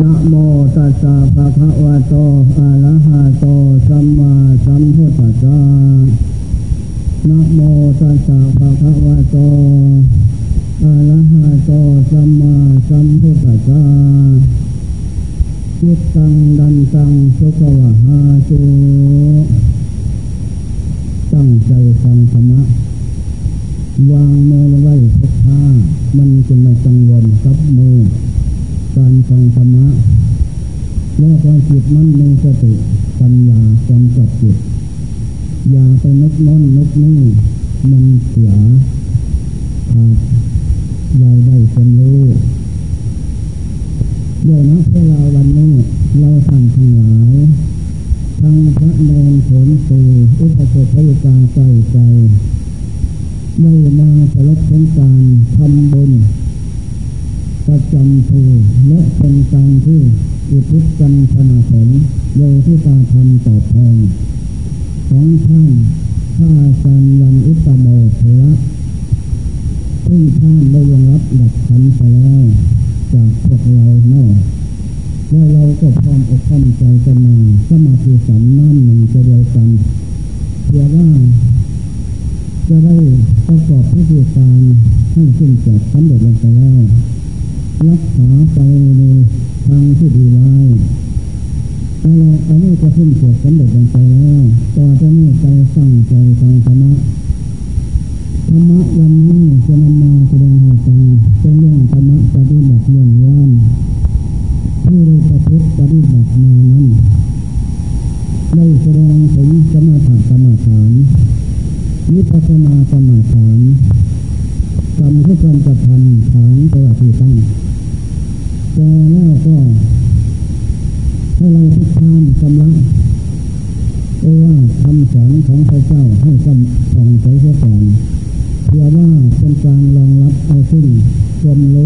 นะโมตัสสะภะคะวะโตอะระหะโตสัมมาสัมพุทธัสสะนะโมตัสสะภะคะวะโตอะระหะโตสัมมาสัมพุทธัสสะจิตตังดันตังสุขวะหาตุตั้งใจฟังธรรมะวางมือไว้ทุกท่ามันจะไม่กังวลกับมือ การฟังธรรมะแล้วความจิตนั้นมีสติปัญญากำกับจิตอย่าไปนึกน้นนึกนี่มันเสียขาดรายได้คนรู้เดี๋ยวนะเวลาวันนี้เราทำทั้งหลายทั้งพระนนโขนสูอุปสมบทการใส่ใจได้มาสรบของการทำบุญ ประจำปีและเป็นการที่อุทิศกันสนาสนโดยที่ตาทำตอบแทนของท่านข้าสันวันอุตโมเถระซึ่งท่านได้ยอมรับดับขันไปแล้ว จากพวกเราเนาะแล้วเราก็พร้อมอกพร้อมใจกันมาสมาธิสันน้ำหนึ่งจะเดียวกันเพื่อว่าจะได้ประกอบพิธีการให้สิ้นเสร็จสำเร็จลงไปแล้ว รักษาไปในทางที่ดีไว้แต่เรอันนี้จะสิ้นเสร็จสำเร็จลงไปแล้วต่อจากนี้ใจสั่งใจฟังธรรมะธรรมะวันนี้จะนำมาแสดงให้ฟังเป็นเรื่องธรรมะปฏิบัติเรื่องว่านที่ได้ประพฤติปฏิบัติมานั้นได้แสดงถึงสมถะกรรมฐานวิปัสสนากรรมฐานกรรมที่การกระทำฐานตัวที่ตั้ง แต่แล้วก็ให้เราทุกทานกำลังเพราะว่าคำสอนของพระเจ้าให้กำส่องใสเสียก่อนเพื่อว่าเป็นการรองรับเอาซึ่งความโล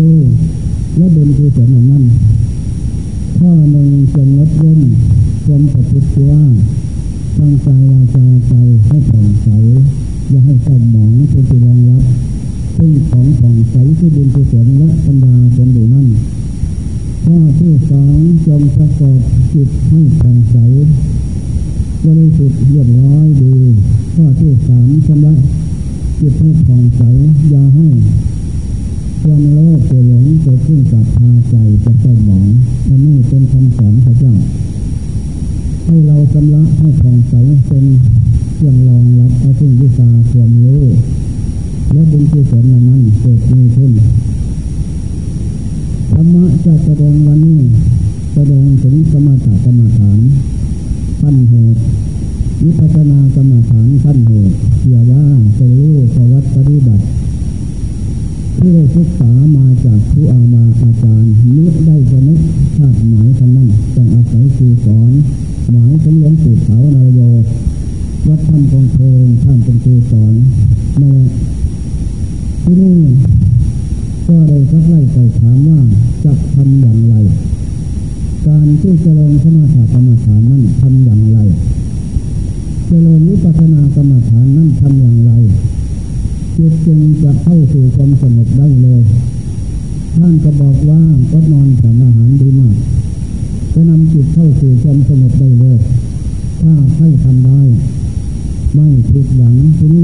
สู่ความสงบได้เลย ถ้าให้ทำได้ ไม่ผิดหวังที่นี่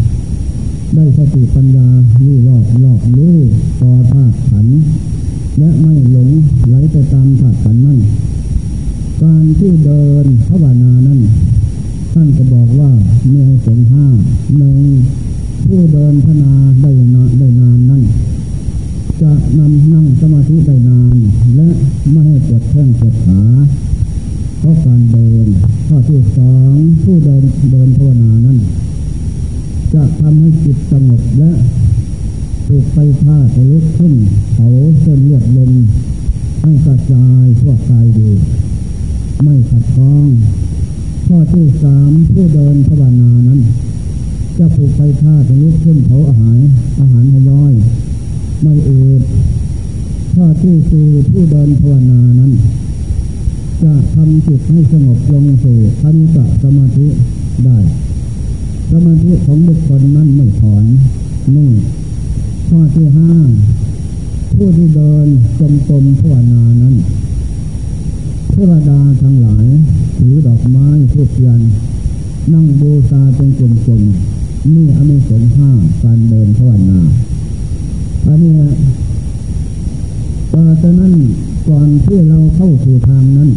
นั่นก็จะได้สติปัญญาลู่รอบรอบรู้ต่อธาตุขัน และไม่หลงไหลไปตามธาตุขันนั่นการที่เดินภาวนานั้น ท่านก็บอกว่ามีให้ผลห้าหนึ่งผู้เดินพนาได้นานได้นานนั้น จะนำนั่งสมาธิได้นาน และไม่ให้ปวดแข้งปวดขาเพราะการเดิน ข้อที่สองผู้เดินเดินภาวนานั้น จะ สงบและถูกไฟฟ้าทะลุขึ้นเขาเส้นเลือดลมให้กระจายทั่วกายดี ไม่ขัดข้อง ข้อที่สามผู้เดินภาวนานั้น จะผูกไฟฟ้าทะลุขึ้นเผาอาหารอาหารให้ย่อย ไม่อืดข้อที่สี่ผู้เดินภาวนานั้น จะทำจิตให้สงบลงสู่คันตสมาธิได้ สมาธิของบุคคลนั้นไม่ถอนนี่ข้อที่ห้าผู้ที่เดินจมตมภาวนานั้นเทวดาทั้งหลายถื อดอกไม้ทุกยันนั่งบูชาเป็นกลุ่มๆนี่อเมสงห้าการเดินภาวนาอันนี้ตอนนั้นก่อนที่เราเข้าสู่ทางนั้น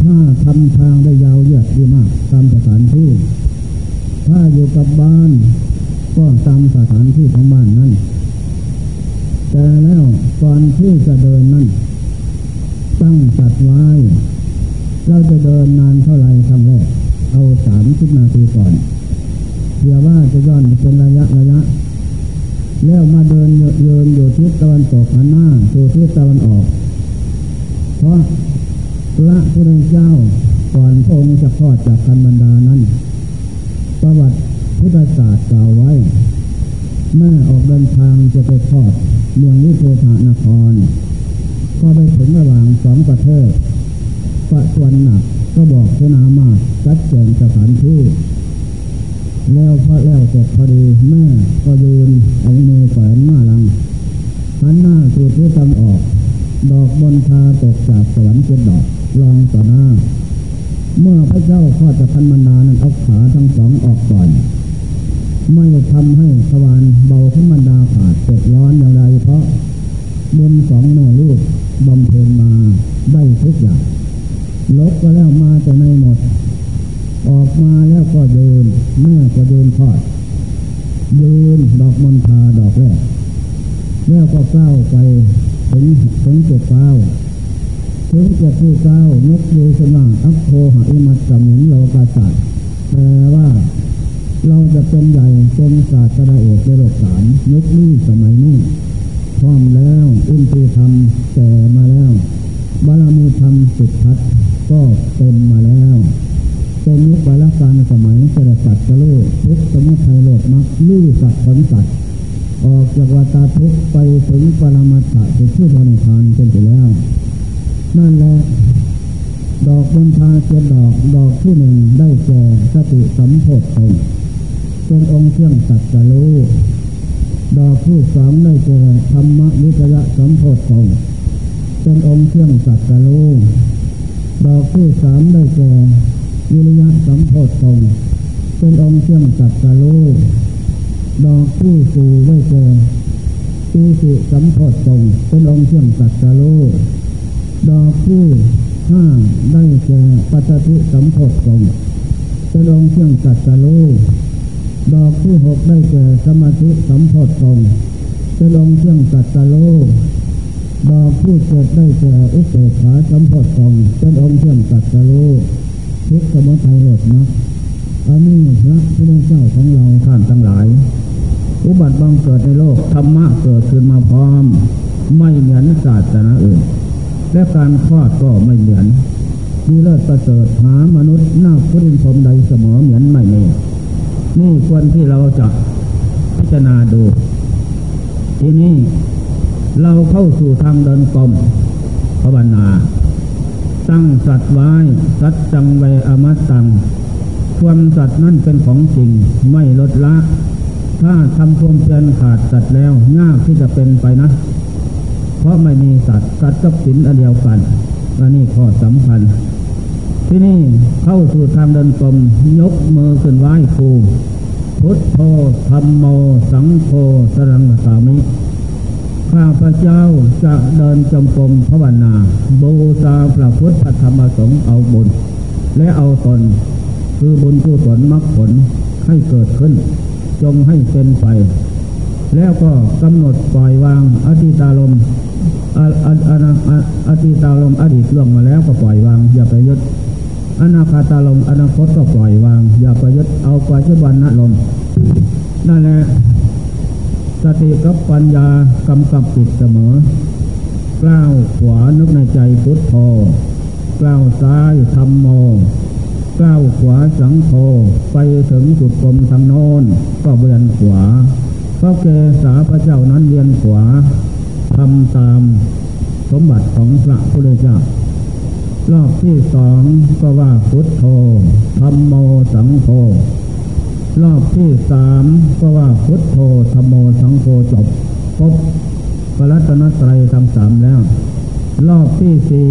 ถ้าทำทางได้ยาวเยียดดีมาก ตามสถานที่ ถ้าอยู่กับบ้าน ก็ตามสถานที่ของบ้านนั้น แต่แล้วก่อนที่จะเดินนั้น ตั้งสัตว์ไว้ เราจะเดินนานเท่าไรครั้งแรกเอาสามสิบนาทีก่อนเดี๋ยวว่าจะย้อนเป็นระยะระยะ แล้วมาเดินเยินอยู่ทิศตะวันตกหันหน้าสู่ทิศตะวันออก เพราะพระพุทธเจ้าก่อนพระองค์จะคลอดจากกันบรรดานั้น ประวัติพุทธศาสตร์กล่าวไว้ เมื่อออกเดินทางจะไปคลอดเมืองวิโพธานครพอไปถึงระหว่างสองประเทศ ประชวนหนักก็บอกเสนามาจัดแจงสถานที่แล้วพอแล้วเสร็จพอดีแม่ก็ยืนเอามือแขวนหน้าลังหันหน้าสู่ที่ตำออก ดอกบนคาตกจากสวรรค์เจ็ดดอกรองต่อหน้า เมื่อพระเจ้าข้อจะพันมันดานั้นเอาขาทั้งสองออกก่อนไม่ทำให้สวรรค์เบาขึ้นมันดาขาดเจ็ดร้อนอย่างไรเพราะบนสองแม่ลูกบำเพ็ญมาได้ทุกอย่าง ลบก็แล้วมาแต่ในหมด ออกมาแล้วก็เดินแม่ก็เดินคอดยืนดอกมณฑาดอกแรกแล้วก็เก้าไปถึงถึงเจ็ดเก้าถึงเจ็ดที่เก้ายกมือสนังอัพโคหะอิมัตสมิงโลกาสัตแปลว่าเราจะเป็นใหญ่เป็นศาสตราโอษในโลกสามยุคนี้สมัยนี้พร้อมแล้วอินทรีธรรมแก่มาแล้วบารมีธรรมสิทธัตก็ เต็มมาแล้วเป็นยุคบาลการสมัยเสด็จสัตว์กะลูทุกสมุทัยโลดมักลื้อสัตว์ผลสัตว์ออกจากวัฏทุกไปถึงปรมาถะเป็นที่บริพานเป็นไปแล้ว นั่นแหละดอกบนพาเจ็ดดอกดอกที่หนึ่งได้แก่สติสัมโพธงเป็นองค์เครื่องสัตว์กะลูดอกที่สามได้แก่ธรรมวิจยะสัมโพธงเป็นองค์เครื่องสัตว์กะลู ดอกที่สามได้แก่วิริยะสัมโพธงเป็นองค์เชื่อมสัตตะลูดอกผู้สูไว้เจอปีสิสัมโพธงเป็นองค์เชื่อมสัตตะลูดอกผู้ห้าได้แก่ปัจจิสัมโพธงเป็นองค์เชื่อมสัตตะลูดอกที่หกได้แก่สมาธิสัมโพธงเป็นองค์เชื่อมสัตตะลู ดอกผู้เจ็ดได้แก่อุเบกขาสัมโพธงเป็นองค์เชื่อมสัตตะลูทุกสมุทัยโลดมักอันนี้พระพุทธเจ้าของเราท่านทั้งหลาย อุบัติบังเกิดในโลกธรรมะเกิดขึ้นมาพร้อม ไม่เหมือนศาสนาอื่น และการคลอดก็ไม่เหมือนมีเลิศประเสริฐหามนุษย์หน้าพุทธิพรมใดเสมอเหมือนไม่มีนี่ควรที่เราจะพิจารณาดู ทีนี้ เราเข้าสู่ทางเดินกลมภาวนา ตั้งสัตว์ไว้สัตจังเวอมตังความสัตว์นั่นเป็นของจริงไม่ลดละ ถ้าทำความเพียรขาดสัตว์แล้วยากที่จะเป็นไปนะ เพราะไม่มีสัตว์สัตว์กับสินอันเดียวกันอันนี้ข้อสำคัญที่นี่เข้าสู่ทางเดินกลมยกมือขึ้นไหว้ครูพุทโธธรรมโม สังโฆสรังสามิ ข้าพระเจ้าจะเดินจมกรมภาวนาบูชาพระพุทธธรรมสงฆ์เอาบุญ และเอาตนคือบุญกุศลมรรคผลให้เกิดขึ้น จงให้เป็นไป แล้วก็กำหนดปล่อยวางอธิตาลมอธิตาลมอดีตล่วงมาแล้วก็ปล่อยวาง อย่าไปยึดอนาคาตาลมอนาคตก็ปล่อยวาง อย่าไปยึดเอาปัจจุบันนลมนั่นแหละ สติกับปัญญากำกับจิตเสมอกล้าวขวานึกในใจพุทโธกล้าวซ้ายธรรมโมกล้าวขวาสังโฆไปถึงจุดกลมทางโน้นก็เวียนขวาพระเกศาพระเจ้านั้นเวียนขวาทำตามสมบัติของพระพุทธเจ้ารอบที่สองก็ว่าพุทโธธรรมโมสังโฆ รอบที่สามก็ว่าพุทโธธรรมโมสังโฆจบครบพระรัตนตรัยทั้งสามแล้ว รอบที่สี่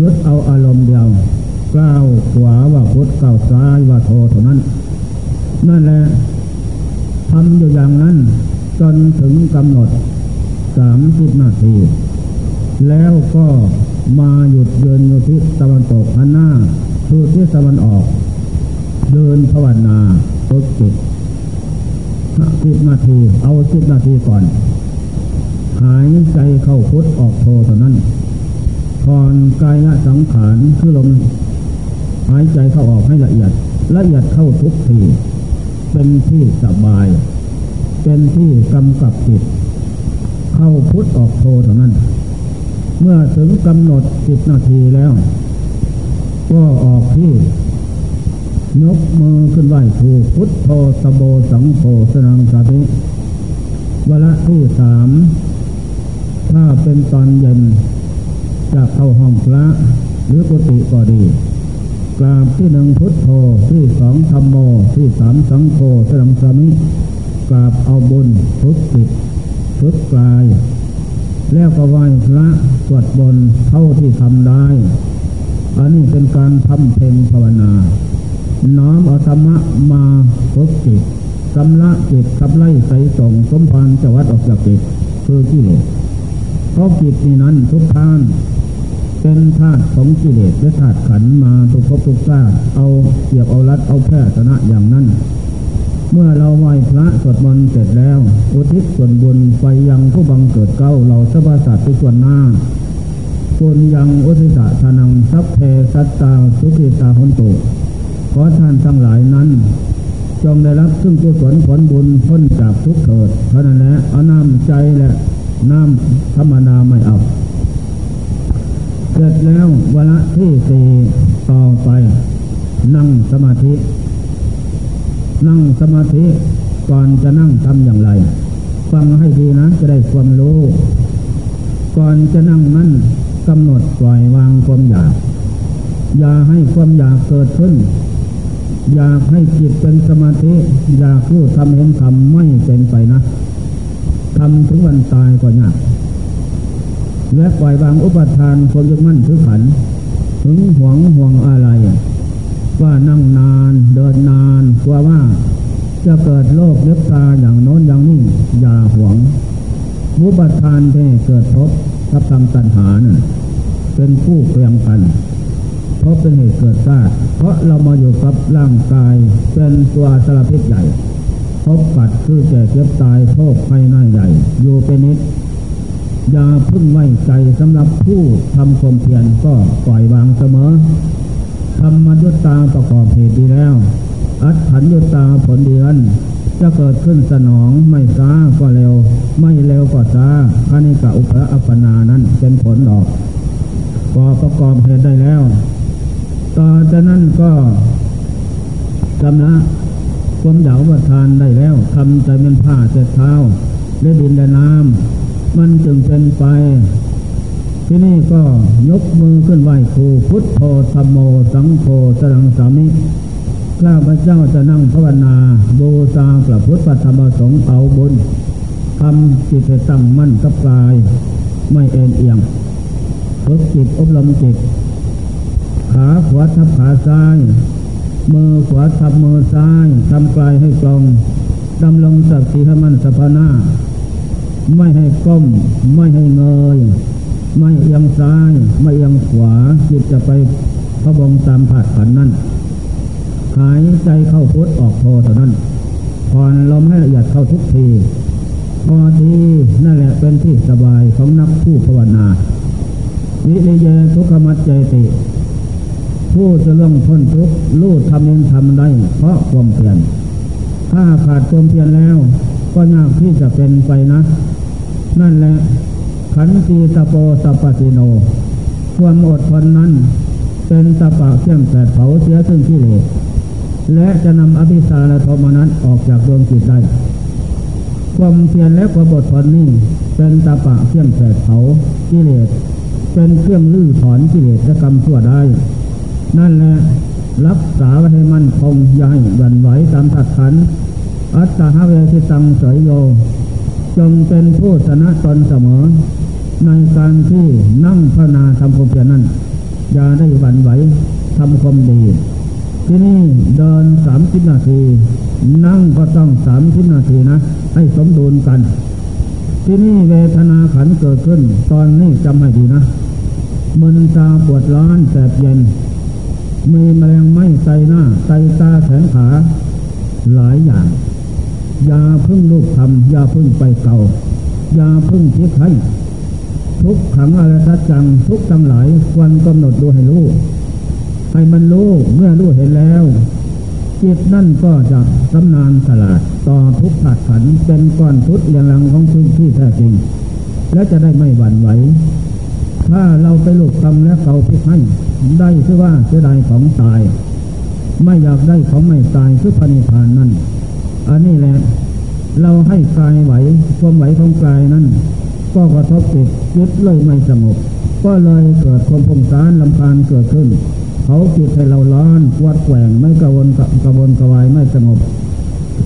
ยึดเอาอารมณ์เดียวก้าวขวาว่าพุทธก้าวซ้ายว่าโทเท่านั้น นั่นแหละทำอยู่อย่างนั้น จนถึงกำหนดสามสิบนาที แล้วก็มาหยุดเดินอยู่ที่ตะวันตกหันหน้าคือที่ตะวันออก เดินภาวนาฝึกจิตสิบนาที เอาสิบนาทีก่อน หายใจเข้าพุทธออกโทเท่านั้นถอนกายละสังขารคือลมหายใจเข้าออกให้ละเอียด ละเอียดเข้าทุกที เป็นที่สบาย เป็นที่กำกับจิต เข้าพุทธออกโทเท่านั้น เมื่อถึงกำหนดสิบนาทีแล้ว ก็ออกที่ ยกมือขึ้นไหวถูพุทโธสโบสังโฆสนังสาธิวละที่สามถ้าเป็นตอนเย็นจะเข้าห้องพระหรือกุฏิก็ดีกราบที่หนึ่งพุทโธที่สองธรรมโมที่สามสังโฆสลังสามิกราบเอาบุญพุทธิพุทธกายแล้วก็ไหว้พระสวดบนเท่าที่ทำได้ อันนี้เป็นการทำเพลงภาวนา น้อมเอาธรรมะมาฝึกจิตสำละจิตขับไล่ใส่ส่งสมพานจวัดออกจากจิตคือกิเลสเพราะจิตนี้นั้นทุกท่านเป็นธาตุของกิเลสและธาตุขันมาทุกภพทุกชาติเอาเกี่ยวเอารัดเอาแพ้ชนะอย่างนั้นเมื่อเราไหว้พระสวดมนต์เสร็จแล้ว อุทิศส่วนบุญไปยังผู้บังเกิดเก้าเราสบาสัตว์ทุกส่วนหน้าบุญยังอุทิศทานังสัพเพสัตตาสุขิตาหนตุ อท่านทั้งหลายนั้น จงได้รับซึ่งกุศลผลบุญพ้นจากทุกเถิดเท่านั้นแหละเอาน้ำใจและน้ำธรรมนาไม่เอาเสร็จแล้ววละที่สี่ต่อไป นั่งสมาธิ นั่งสมาธิก่อนจะนั่งทำอย่างไร ฟังให้ดีนะจะได้ความรู้ ก่อนจะนั่งนั้นกำหนดปล่อยวางความอยาก อย่าให้ความอยากเกิดขึ้น อยากให้จิตเป็นสมาธิ อยากรู้ทำเห็นทำไม่เป็นไปนะทำถึงวันตายก็ยากและปล่อยวางอุปทานความยึดมั่นถือขันถึงหวงห่วงอะไร ว่านั่งนานเดินนานกลัวว่า จะเกิดโรคเล็บตาอย่างโน้นอย่างนี้อย่าหวงอุปทานที่เกิดพบกับทำตัณหาน่ะเป็นผู้เปลี่ยนกัน ราะเป็นเหตุเกิดชาติเพราะเรามาอยู่กับร่างกายเป็นตัวสารพิษใหญ่พบปัดคือแก่เก็บตายโทษภายในใหญ่ อยู่เป็นนิดอย่าพึ่งไว้ใจสำหรับผู้ทำความเพียรก็ปล่อยวางเสมอธรรมยุตตาประกอบเหตุดีแล้ว อัตถัญยุตตาผลเดือน จะเกิดขึ้นสนองไม่ช้าก็เร็ว ไม่เร็วก็ช้าคณิกะอุปอัปนานั้นเป็นผลดอกพอประกอบเหตุได้แล้ว ต่อจากนั้นก็ชำระความเหยาประทานได้แล้วทำใจเป็นผ้าเจ็ดเท้าและดินและน้ำมันจึงเป็นไป ที่นี่ก็ยกมือขึ้นไหวครูพุทโธธรรมโมสังโฆสรังสามิข้าพระเจ้าจะนั่งภาวนาบูชาพระพุทธธรรมสงฆ์เอาบุญทำจิตตั้งมั่นกับกาย ไม่เอ็นเอียงฝึกจิตอบรมจิต ขาขวาทับขาซ้าย มือขวาทับมือซ้ายทำกายให้ตรงดำลงสักสีให้มันสะพานาไม่ให้ก้ม ไม่ให้เงย ไม่เอียงซ้าย ไม่เอียงขวาจิตจะไปพระบงตามผาดผันนั้นหายใจเข้าพุทออกโทเท่านั้นผ่อนลมให้ละเอียดเข้าทุกทีพอดีนั่นแหละเป็นที่สบายของนักผู้ภาวนาวิริยทุกขมัจเจติ ผู้จะล่องพ้นทุกข์รู้ทำเองทำได้เพราะความเพียรถ้าขาดความเพียรแล้ว ก็ยากที่จะเป็นไปนะ นั่นแหละ ขันตีตะโปสัปสิโน ความอดทนนั้น เป็นตะปะเข้มแผดเผาเสียซึ่งที่เลสและจะนำอภิสารและโทมนัสออกจากดวงจิตได้ความเพียรและความอดทนนี้เป็นตะปะเข้มแผดเผากิเลสเป็นเครื่องลื้อถอนกิเลสกรรมชั่วได้ นั่นแหละรักษาไว้ให้มันคงย่ายหวั่นไหวตามถัดขัน อัตตาเวสิตังเสยโย จงเป็นผู้ชนะตนเสมอ ในการที่นั่งพระนาทำความเพียรนั้น อย่าได้หวั่นไหวทำความดี ที่นี่เดินสามสิบนาที นั่งก็ต้องสามสิบนาทีนะ ให้สมดุลกัน ที่นี่เวทนาขันเกิดขึ้น ตอนนี้จำให้ดีนะมึนตาปวดร้อนแสบเย็น มีแมลงไม้ใส่หน้าใส่ตาแขนขาหลายอย่างอย่าพึ่งลูกทำอย่าพึ่งไปเก่าอย่าพึ่งคิดให้ทุกขังอะไรทัดจังทุกทั้งหลายควรกำหนดดูให้รู้ให้มันรู้เมื่อรู้เห็นแล้วจิตนั่นก็จะสำนานสลาดต่อทุกขัดขันเป็นก้อนทุดเรียงรังของทุกที่แท้จริง และจะได้ไม่หวั่นไหว ถ้าเราไปลูกคำและเก่าพิกให้ได้คือว่าเสียดายของตาย ไม่อยากได้ของไม่ตายคือพระนิพพานนั่น อันนี้แหละ เราให้กายไหวความไหวของกายนั้น ก็กระทบจิตยึดเลยไม่สงบก็เลยเกิดความพงสารลำพานเกิดขึ้น เขาจิตให้เราร้อนวัดแกว่งไม่กระวนกระวนกระวายไม่สงบ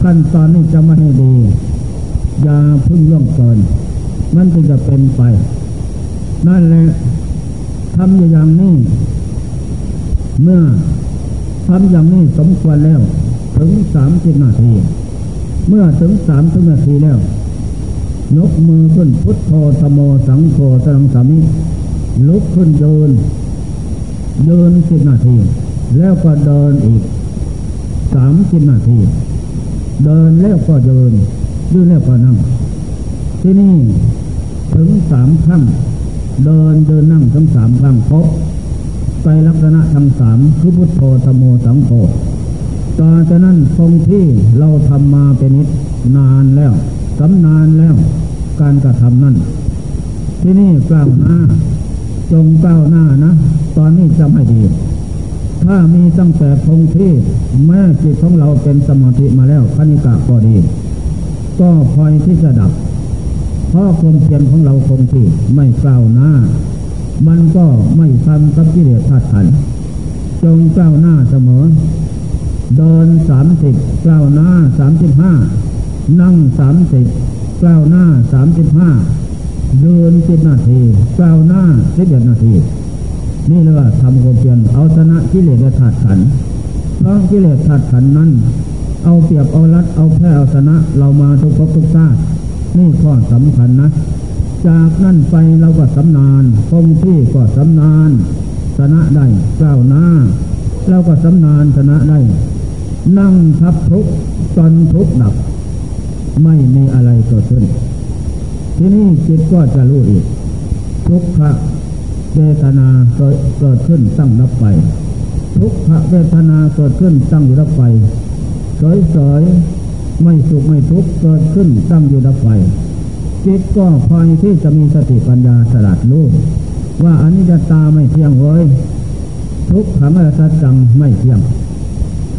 ขั้นตอนนี้จะไม่ให้ดี อย่าพึ่งล่วงเกินมันจึงจะเป็นไป นั่นแหละทำอย่างนี้ เมื่อทำอย่างนี้สมควรแล้ว ถึงสามสิบนาที เมื่อถึงสามสิบนาทีแล้ว ยกมือขึ้นพุทโธธโมสังโฆสังสามิลุกขึ้นเดินเดินสิบนาที แล้วก็เดินอีกสามสิบนาที เดินแล้วก็เดินยืดแล้วก็นั่งที่นี่ถึงสามครั้ง เดินเดินนั่งทั้งสามครั้งครบไปลักษณะทั้งสามคือพุทโธธโมสังโฆต่อจากนั้นคงที่เราทำมาเป็นนิดนานแล้วสำนานแล้วการกระทำนั้น ที่นี่กล่าวหน้า จงกล่าวหน้านะ ตอนนี้จำให้ดี ถ้ามีตั้งแต่คงที่แม้จิตของเราเป็นสมาธิมาแล้วคณิกะก็ดี ก็พอยที่จะดับ เพราะความเพียรของเราคงที่ไม่กล่าวหน้า มันก็ไม่ทำกับกิเลสธาตุขันจงกล่าวหน้าเสมอ เดินสามสิบกล่าวหน้าสามสิบห้านั่งสามสิบกล่าวหน้าสามสิบห้าเดินสิบนาทีกล่าวหน้าสิบเอ็ดนาที นี่เรียกว่าทำความเพียรเอาชนะกิเลสธาตุขันเพราะกิเลสธาตุขันนั้น เอาเปรียบเอารัดเอาแพ้เอาชนะเรามาทุกภพทุกชาติ นี่ข้อสำคัญนะ จากนั่นไปเราก็สำนานคงที่ก็สำนานชนะได้เจ้าหน้า เราก็สำนานชนะได้ นั่งทับทุกจนทุกดับ ไม่มีอะไรเกิดขึ้น ที่นี่จิตก็จะรู้อีก ทุกขเวทนาเกิดเกิดขึ้นตั้งรับไป ทุกขเวทนาเกิดขึ้นตั้งรับไปเฉย ไม่สุขไม่ทุกข์เกิดขึ้นตั้งอยู่ดับไปจิตก็พอยที่จะมีสติปัญญาสลัดรู้ว่าอนิจจตาไม่เที่ยงเว้ยทุกขังอนัตจังไม่เที่ยง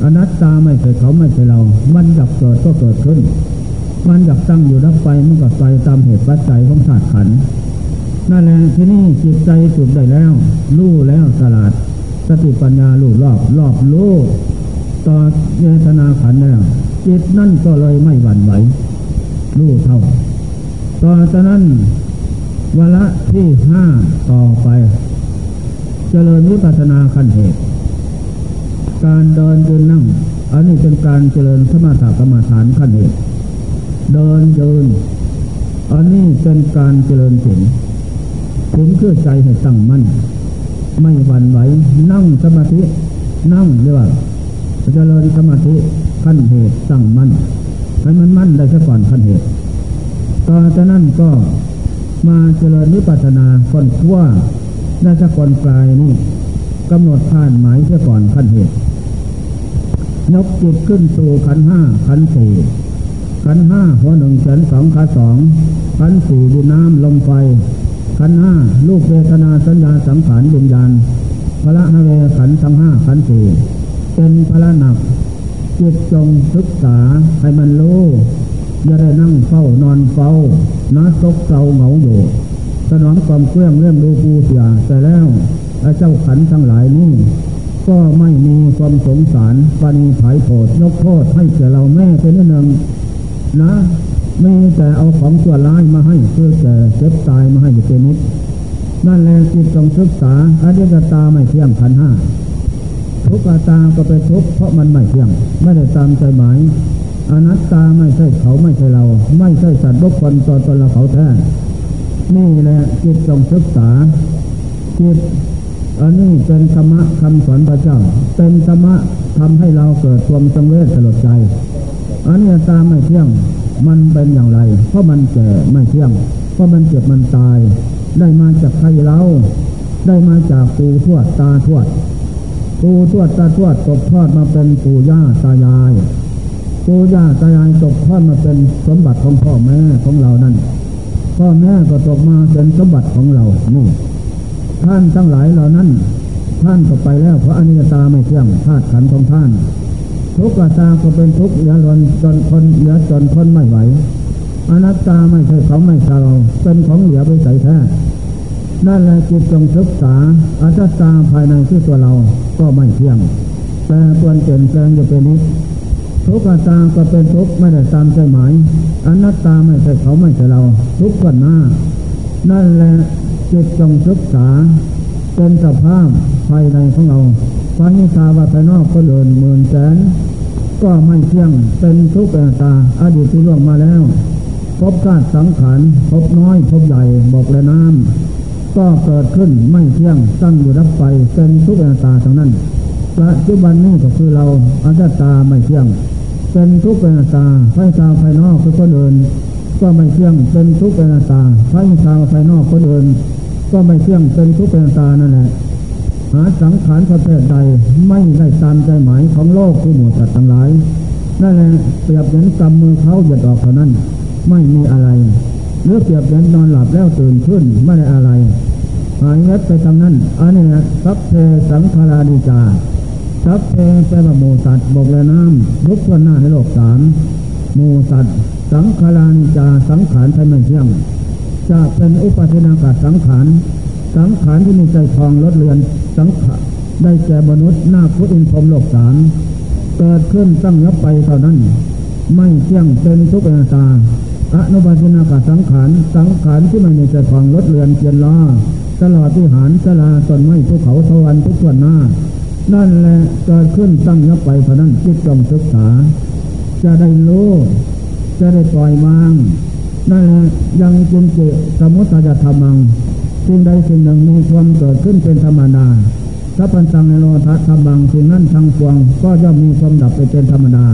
อนัตตาไม่ใช่เขาไม่ใช่เรา มันอยากเกิดก็เกิดขึ้น มันอยากตั้งอยู่ดับไปมันก็ไปตามเหตุปัจจัยของธาตุขันนั่นแหละที่นี่จิตใจจุดได้แล้ว รู้แล้วสลัดสติปัญญาลู่รอบรอบรู้ ต่อเวทนาขันแล้วจิตนั่นก็เลยไม่หวั่นไหวรู้เท่า ต่อจากนั้นวาระที่ห้าต่อไป เจริญวิปัสนาขั้นเหตุ การเดินยืนนั่ง อันนี้เป็นการเจริญสมาธิกรรมฐานขั้นเหตุ เดินยืน อันนี้เป็นการเจริญสิ่งถึงเพื่อใจให้ตั้งมั่น ไม่หวั่นไหว นั่งสมาธิ นั่งเรียกว่า เจริญสมาธิขั้นเหตุตั้งมั่นให้มันมั่นได้ซะก่อนขั้นเหตุต่อจากนั้นก็มาเจริญนิพพานาก่อนขั้วได้ซะก่อนปลายนี่กำหนดผ่านหมายเสียก่อนขั้นเหตุยกจิตขึ้นสู่ขันห้าขันสี่ขันห้าหัวหนึ่งแขนสองขาสองขันสี่ดินน้ำลมไฟขันห้าลูกเวทนาสัญญาสังขารวิญญาณพระนเวขันทั้งห้าขันสี่ เป็นพระหนักจิตจงศึกษาให้มันรู้ อย่าได้นั่งเฝ้านอนเฝ้านะซกเศร้าเหงาอยู่สนองความเครื่องเรื่องดูปูเสียแต่แล้วอ้เจ้าขันทั้งหลายนี้ก็ไม่มีความสงสารปานีผายโผดยกโทษให้แก่เราแม่เป็นนิดหนึ่งนะมีแต่เอาของชั่วร้ายมาให้เพื่อแก่เจ็บตายมาให้อยู่เป็นนิดนั่นแหละจิตจงศึกษาอริยตาไม่เที่ยงขันห้า ทุกตาก็ไปทุกเพราะมันไม่เที่ยง ไม่ได้ตามใจหมายอนัตตาไม่ใช่เขาไม่ใช่เรา ไม่ใช่สัตว์บุคคลตัวตนเราเขาแท้นี่แหละจิตจงศึกษาจิตอันนี้เป็นธรรมะคำสอนพระเจ้า เป็นธรรมะทำให้เราเกิดความสังเวชสลดใจ อันนี้ตาไม่เที่ยงมันเป็นอย่างไร เพราะมันแก่ไม่เที่ยง เพราะมันเจ็บมันตาย ได้มาจากใครเรา ได้มาจากปูทวดตาทวด ปู่ทวดตาทวดตกทอดมาเป็นปู่ย่าตายาย ปู่ย่าตายายตกทอดมาเป็นสมบัติของพ่อแม่ของเรานั่นพ่อแม่ก็ตกมาเป็นสมบัติของเรานี่ท่านทั้งหลายเหล่านั้น ท่านก็ไปแล้วเพราะอนิจตาไม่เที่ยงธาตุขันของท่าน ทุกขตาก็เป็นทุกข์เหลือล้นจนคนเหลือจนทนไม่ไหวอนัตตาไม่ใช่เขาไม่ใช่เราเป็นของเหลือไปใส่แท้ นั่นแหละจิตจงศึกษาอัตตาภายในที่ตัวเราก็ไม่เที่ยงแต่เปลี่ยนเปลี่ยนแปลงจะเป็นนิดทุกตาก็เป็นทุกไม่ได้ตามใจหมายอนัตตาไม่ใช่เขาไม่ใช่เรา ทุกข์กันหน้า นั่นแหละจิตจงศึกษาเป็นสภาพภายในของเราฟังนิสาว่าภายนอกก็เดินหมื่นแสนก็ไม่เที่ยงเป็นทุกข์ตาอดีตที่ล่วงมาแล้วพบชาติสังขารพบน้อยพบใหญ่บอกและน้ำ ก็เกิดขึ้นไม่เที่ยงตั้งอยู่รับไปเป็นทุกข์ตาทั้งนั้นปัจจุบันนี้ก็คือเราอัตตาไม่เที่ยง เป็นทุกข์เป็นตาไฟตาภายนอกคือคนอื่นก็ไม่เที่ยงเป็นทุกข์เป็นตาไฟตาภายนอกคนอื่นก็ไม่เที่ยงเป็นทุกข์เป็นตานั่นแหละหาสังขารประเภทใดไม่ได้ตามใจหมายของโลกคือหมู่สัตว์ทั้งหลายนั่นแหละเปรียบเหมือนกำมือเขาหยดออกเท่านั้น ไม่มีอะไร หรือเปรียบเหมือนนอนหลับแล้วตื่นขึ้นไม่ได้อะไรหายเงิดไปทำนั้นอันนี้นะสัพเพสังขาราดิจาสัพเพแปลว่าหมูสัตว์บกและน้ำลุกวนหน้าในโลกสามหมูสัตว์ สังขารานิจาสังขารท่ไม่เที่ยงจะเป็นอุปาทินากาสังขารสังขารที่มีใจทองลดเลือนสังขารได้แก่มนุษย์หน้าพุทธินพรมโลกสามเกิดขึ้นตั้งยับไปเท่านั้น ไม่เที่ยงเป็นทุกข์ตา อนุบาทินากาสังขาร สังขารที่ไม่มีใจทองลดเลือนเพียนล้อตลอดที่หานสลาตนไม้ภูเขาสวรรค์ทุกส่วนหน้า นั่นแหละเกิดขึ้นตั้งยับไปเท่านั้นจิตจงศึกษา จะได้รู้ จะได้ปล่อยวาง นั่นแหละยังจินเจสมุทัยธรรมังสิ่งใดสิ่งหนึ่งมีความเกิดขึ้นเป็นธรรมดาถ้าปัญจังในโลทัศธรรมังสิ่งนั้นทางฟวง ก็ย่อมมีความดับไปเป็นธรรมดา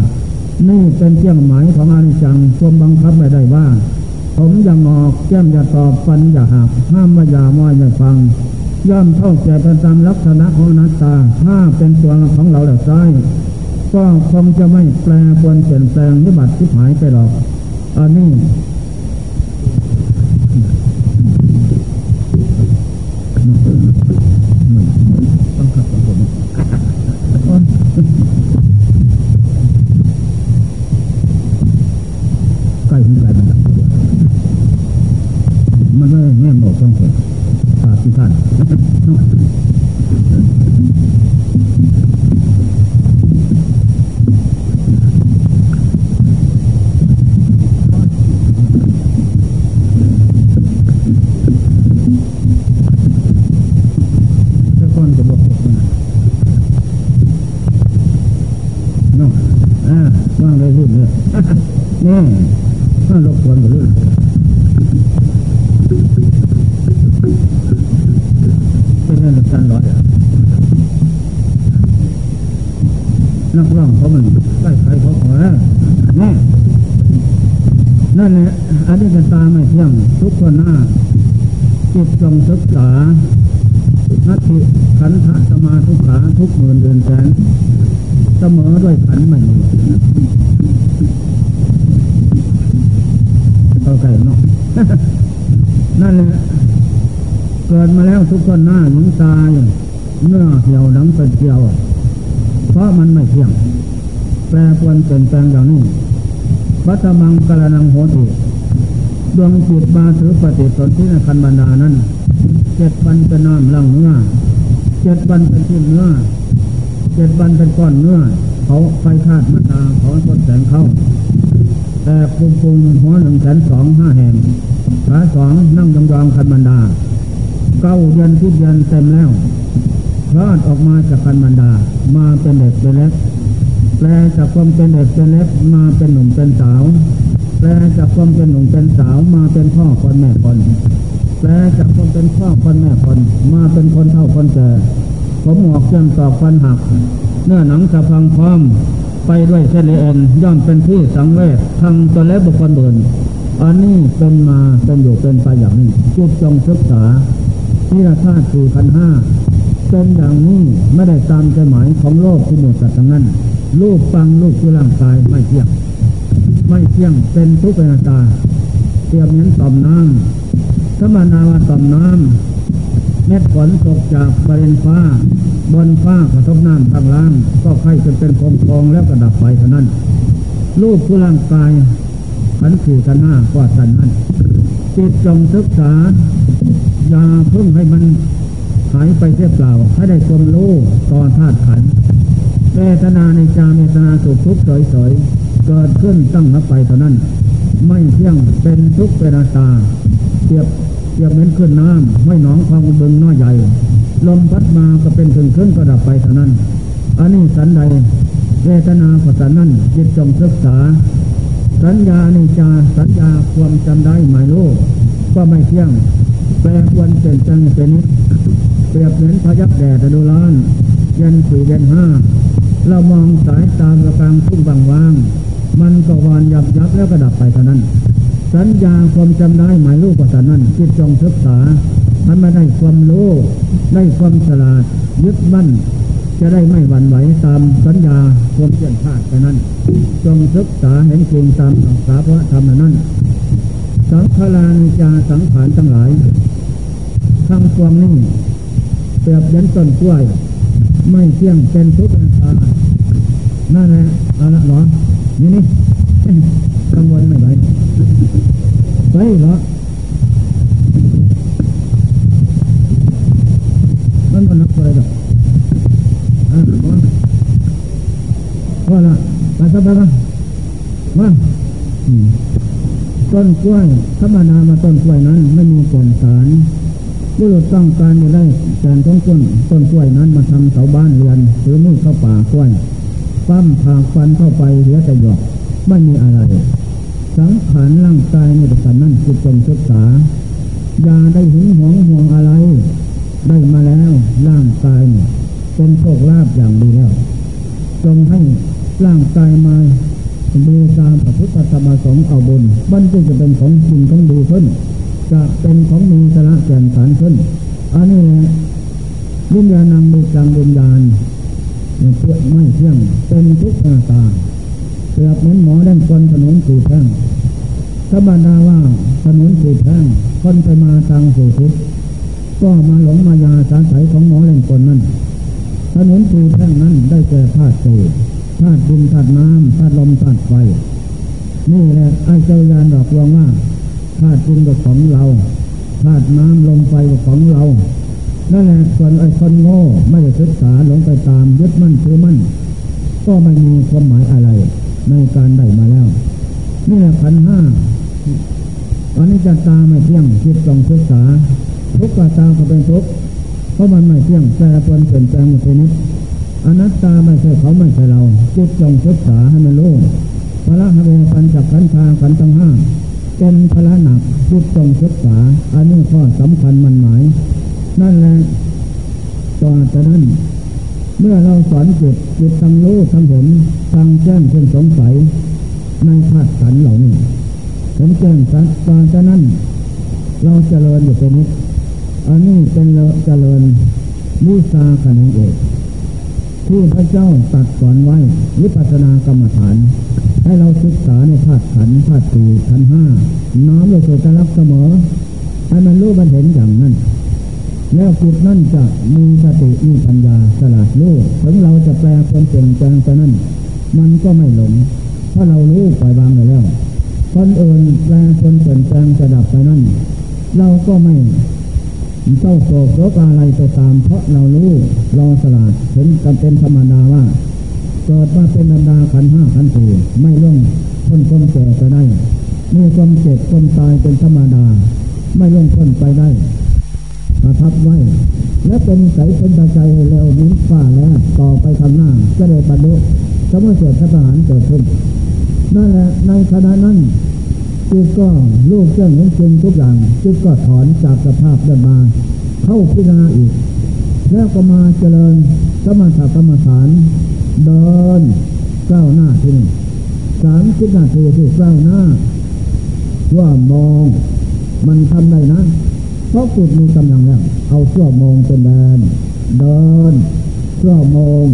นี่เป็นเที่ยงหมายของอนิจจังความบังคับไม่ได้ว่า ผมอย่างอกแก้มอย่าตอบฟันอย่าหักห้ามว่าอย่ามอยอย่าฟัง ย่อมเท่าแก่เป็นตามลักษณะของนัตตา ถ้าเป็นตัวของเราแล้วใช่ก็คงจะไม่แปลปวนเปลี่ยนแปลงนิบัติที่หายไปหรอกอันนี้ใกล้ถึงใจมันดับมันไม่แง่หมดต้องเกิดศาสตร์ที่ท่านว่างเลยรุ่นเลยนี่ถ้ารบกวนกับรุ่นเป็นเรื่องสั้นร้อยนักร้องเขามันไล่ใครเขาขอแล้วนี่ นั่นแหละอันนี้เป็นตาไม่เที่ยงทุกคนหน้าจิตจงศึกษานัตถิขันธสมาทุกขาทุกหมื่นเดือนแสนเสมอด้วยขันไม่มีเข้าใจเนาะนั่นแหละเกิดมาแล้วทุกคนหน้าหนุงตายเนื้อเหี่ยวหนังเป็นเกียว เพราะมันไม่เที่ยง แปรปรวนเปลี่ยนแปลงอย่างนี้ วัตมังกรนังโหติดวงจิตมาถือปฏิสนธิในคันบรรดานั้นเจ็ดวันเป็นน้ำล่างเนื้อเจ็ดวันเป็นชิ้นเนื้อเจ็ดวันเป็นก้อนเนื้อเขาไฟคาดมาตาเขาต้นแสงเข้า แต่ปุงปุงหัวหนึ่งแสนสองห้าแห่งขาสองนั่งยองๆคันบรรดา เก้าเดือนที่เดือนเต็มแล้วรอดออกมาจากคันบรรดามาเป็นเด็กเป็นเล็ก แปลจากความเป็นเด็กเป็นเล็กมาเป็นหนุ่มเป็นสาว แปลจากความเป็นหนุ่มเป็นสาวมาเป็นพ่อคนแม่คนแปลจากความเป็นพ่อคนแม่คนมาเป็นคนเท่าคนแก่ผมหอกเชื่อมต่อฟันหัก เนื้อหนังสะพังพร้อม ไปด้วยเส้นเอ็นย่อมเป็นที่สังเวชทางตัวและบุคคลเดินอันนี้เป็นมาเป็นอยู่เป็นไปอย่างนี้จุดจงศึกษาที่ราธาตุสี่พันห้าเป็นอย่างนี้ไม่ได้ตามใจหมายของโลกที่หมดสัตว์ทั้งนั้น รูปฟังรูปคือร่างกายไม่เที่ยง ไม่เที่ยงเป็นทุกข์เป็นตาเตรียมเหมือนต่อมน้ำสมานาวาต่อมน้ำเม็ดฝนตกจากบริเวณฟ้า บนฟ้ากระทบน้ำทางล่าง ก็ไข่จะเป็นฟองฟองแล้วก็ดับไปเท่านั้น รูปคือร่างกายขันสี่ขันห้าก็สันนั้นจิตจงศึกษา อย่าเพิ่งให้มันหายไปเสียเปล่า ให้ได้ความรู้ตอนธาตุขัน เวทนาในจาเวทนาสุขทุกข์เฉยๆเกิดขึ้นตั้งนับไปเท่านั้น ไม่เที่ยงเป็นทุกข์เป็นตาเทียบเทียบเหมือนขึ้นน้ำไม่หนองคลองบึงน้อยใหญ่ ลมพัดมาก็เป็นถึงขึ้นก็ดับไปเท่านั้น อันนี้สันใดเวทนาก็สันนั้นจิตจงศึกษา สัญญาในจาสัญญาความจำได้หมายรู้ก็ไม่เที่ยงแปลควรเปลี่ยนแปลงเป็นนิดเปรียบเหมือนพยักแดดฤดูร้อนเย็นสี่เย็นห้า เรามองสายตามระกลางทุ่งบางว่าง มันก็วานยับยับแล้วก็ดับไปเท่านั้น สัญญาความจำได้หมายรู้ก็แต่านั้นจิตจงศึกษามันม่ได้ความรู้ได้ความฉลาดยึดมั่น จะได้ไม่หวั่นไหวตามสัญญาความเปลี่ยนพลาดไปนั้น จงศึกษาเห็นจริงตามสังสาพระธรรมนั้น สังขารนิจาสังขารทั้งหลายทั้งปวงนี้เปรียบเหมือนต้นกล้วย ไม่เที่ยงเป็นทุกข์เป็นตานั่นแหละเอาละหรอนี่นี่กังวลไม่ไหวไปหรอมันมันนักอะไรดอกอะมาว่าละไปซะไปมามาต้นกล้วยธรรมนามาต้นกล้วยนั้น ไม่มีผลสาร บุรุษต้องการจะได้แสนของต้นต้นกล้วยนั้นมาทำเสาบ้านเรือนหรือมือเข้าป่ากล้วยปั้มผากฟันเข้าไปเหลือแต่หยอกไม่มีอะไร สังขารร่างกายในประการนั้นคือจงศึกษาอย่าได้หึงหวงห่วงอะไร ได้มาแล้วร่างกายเป็นโชคลาภอย่างดีแล้ว จงให้ร่างกายมาดูตามพระพุทธธรรมสงฆ์เอาบุญมันจึงจะเป็นของจริงของดีขึ้น จะเป็นของมีสาระแก่นสารขึ้น อันนี้แหละวิญญาณังบุจังวิญญาณเพื่อไม่เที่ยงเป็นทุกข์หน้าตาเปรียบเหมือนหมอเล่นคนถนนสู่แท่งถ้าบรรดาว่าถนนสู่แท่งคนไปมาทางสู่ทิศก็มาหลงมายาสาสัยของหมอเล่นคนนั้นถนนสู่แท่งนั้นได้แก่ธาตุสี่ธาตุดินธาตุน้ำธาตุลมธาตุไฟนี่แหละไอ้เจ้ายานดอกรวงว่า ธาตุดินกับของเราธาตุน้ำลมไฟกับของเรานั่นแหละส่วนไอ้คนโง่ไม่ได้ศึกษาหลงไปตามยึดมั่นถือมั่น ก็ไม่มีความหมายอะไร ในการได้มาแล้ว นี่แหละขันห้าอันนี้จะตาไม่เที่ยงคิดจงศึกษา ทุกข์ตาก็เป็นทุกข์เพราะมันไม่เที่ยงแปรปรวนเปลี่ยนแปลงอยู่นิดอนัตตาไม่ใช่เขาไม่ใช่เราจิตจงศึกษาให้มันรู้พระหเวปัญจขันธาขันธ์ทั้งห้า เป็นพระหนักจิตจงศึกษาอันนี้ข้อสำคัญมันหมาย นั่นแหละต่อจากนั้น เมื่อเราสอนจิตจิตทำรู้ทำเห็นทางแจ้งเพื่นสงสัยในธาตุขันเหล่านี้เห็นแจ้งสัตตอนจากนั้น เราเจริญอยู่ตรงนี้อันนี้เป็นเจริญวิสาขนังเอก ที่พระเจ้าตัดสอนไว้วิปัสสนากรรมฐาน ให้เราศึกษาในธาตุขันธาตุสี่ขันห้าน้อมลงสู่การรับเสมอให้มันรู้มันเห็นอย่างนั้น แล้วจิตนั่นจะมีสติมีปัญญาสลาดรู้ถึงเราจะแปลคนเปลี่ยนแปลงไปนั้น มันก็ไม่หลง เพราะเรารู้ปล่อยวางไปแล้วคนอื่นแปลคนเปลี่ยนแปลงจะดับไปนั้น เราก็ไม่ เจ้าโศกโศกอะไรไปตาม เพราะเรารู้เราสลาดเห็นกันเป็นธรรมดาว่าเกิดมาเป็นบรรดาขันห้าขันสี่ไม่ล่วงพ้นความแก่ไปได้มีความเจ็บความตายเป็นธรรมดา ไม่ล่วงพ้นไปได้ประทับไว้ และเป็นใสเป็นตาใจแล้วมิ้นฟ้าแล้วต่อไปทางหน้าจะได้บรรลุสมเสด็จทหารเกิดขึ้นนั่นแหละในขณะนั้น จิตก็ลูกเรื่องเห็นจริงทุกอย่างจิตก็ถอนจากสภาพเดิมมา เข้าพิจารณาอีก แล้วก็มาเจริญสมถกรรมฐานเดินเก้าหน้าที่นี่สามสิบนาทีที่เก้าหน้า ว่ามองมันทำได้นะ เพราะจิตมีกำลังแล้วเอาชั่วโมงเป็นแดนเดินชั่วโมง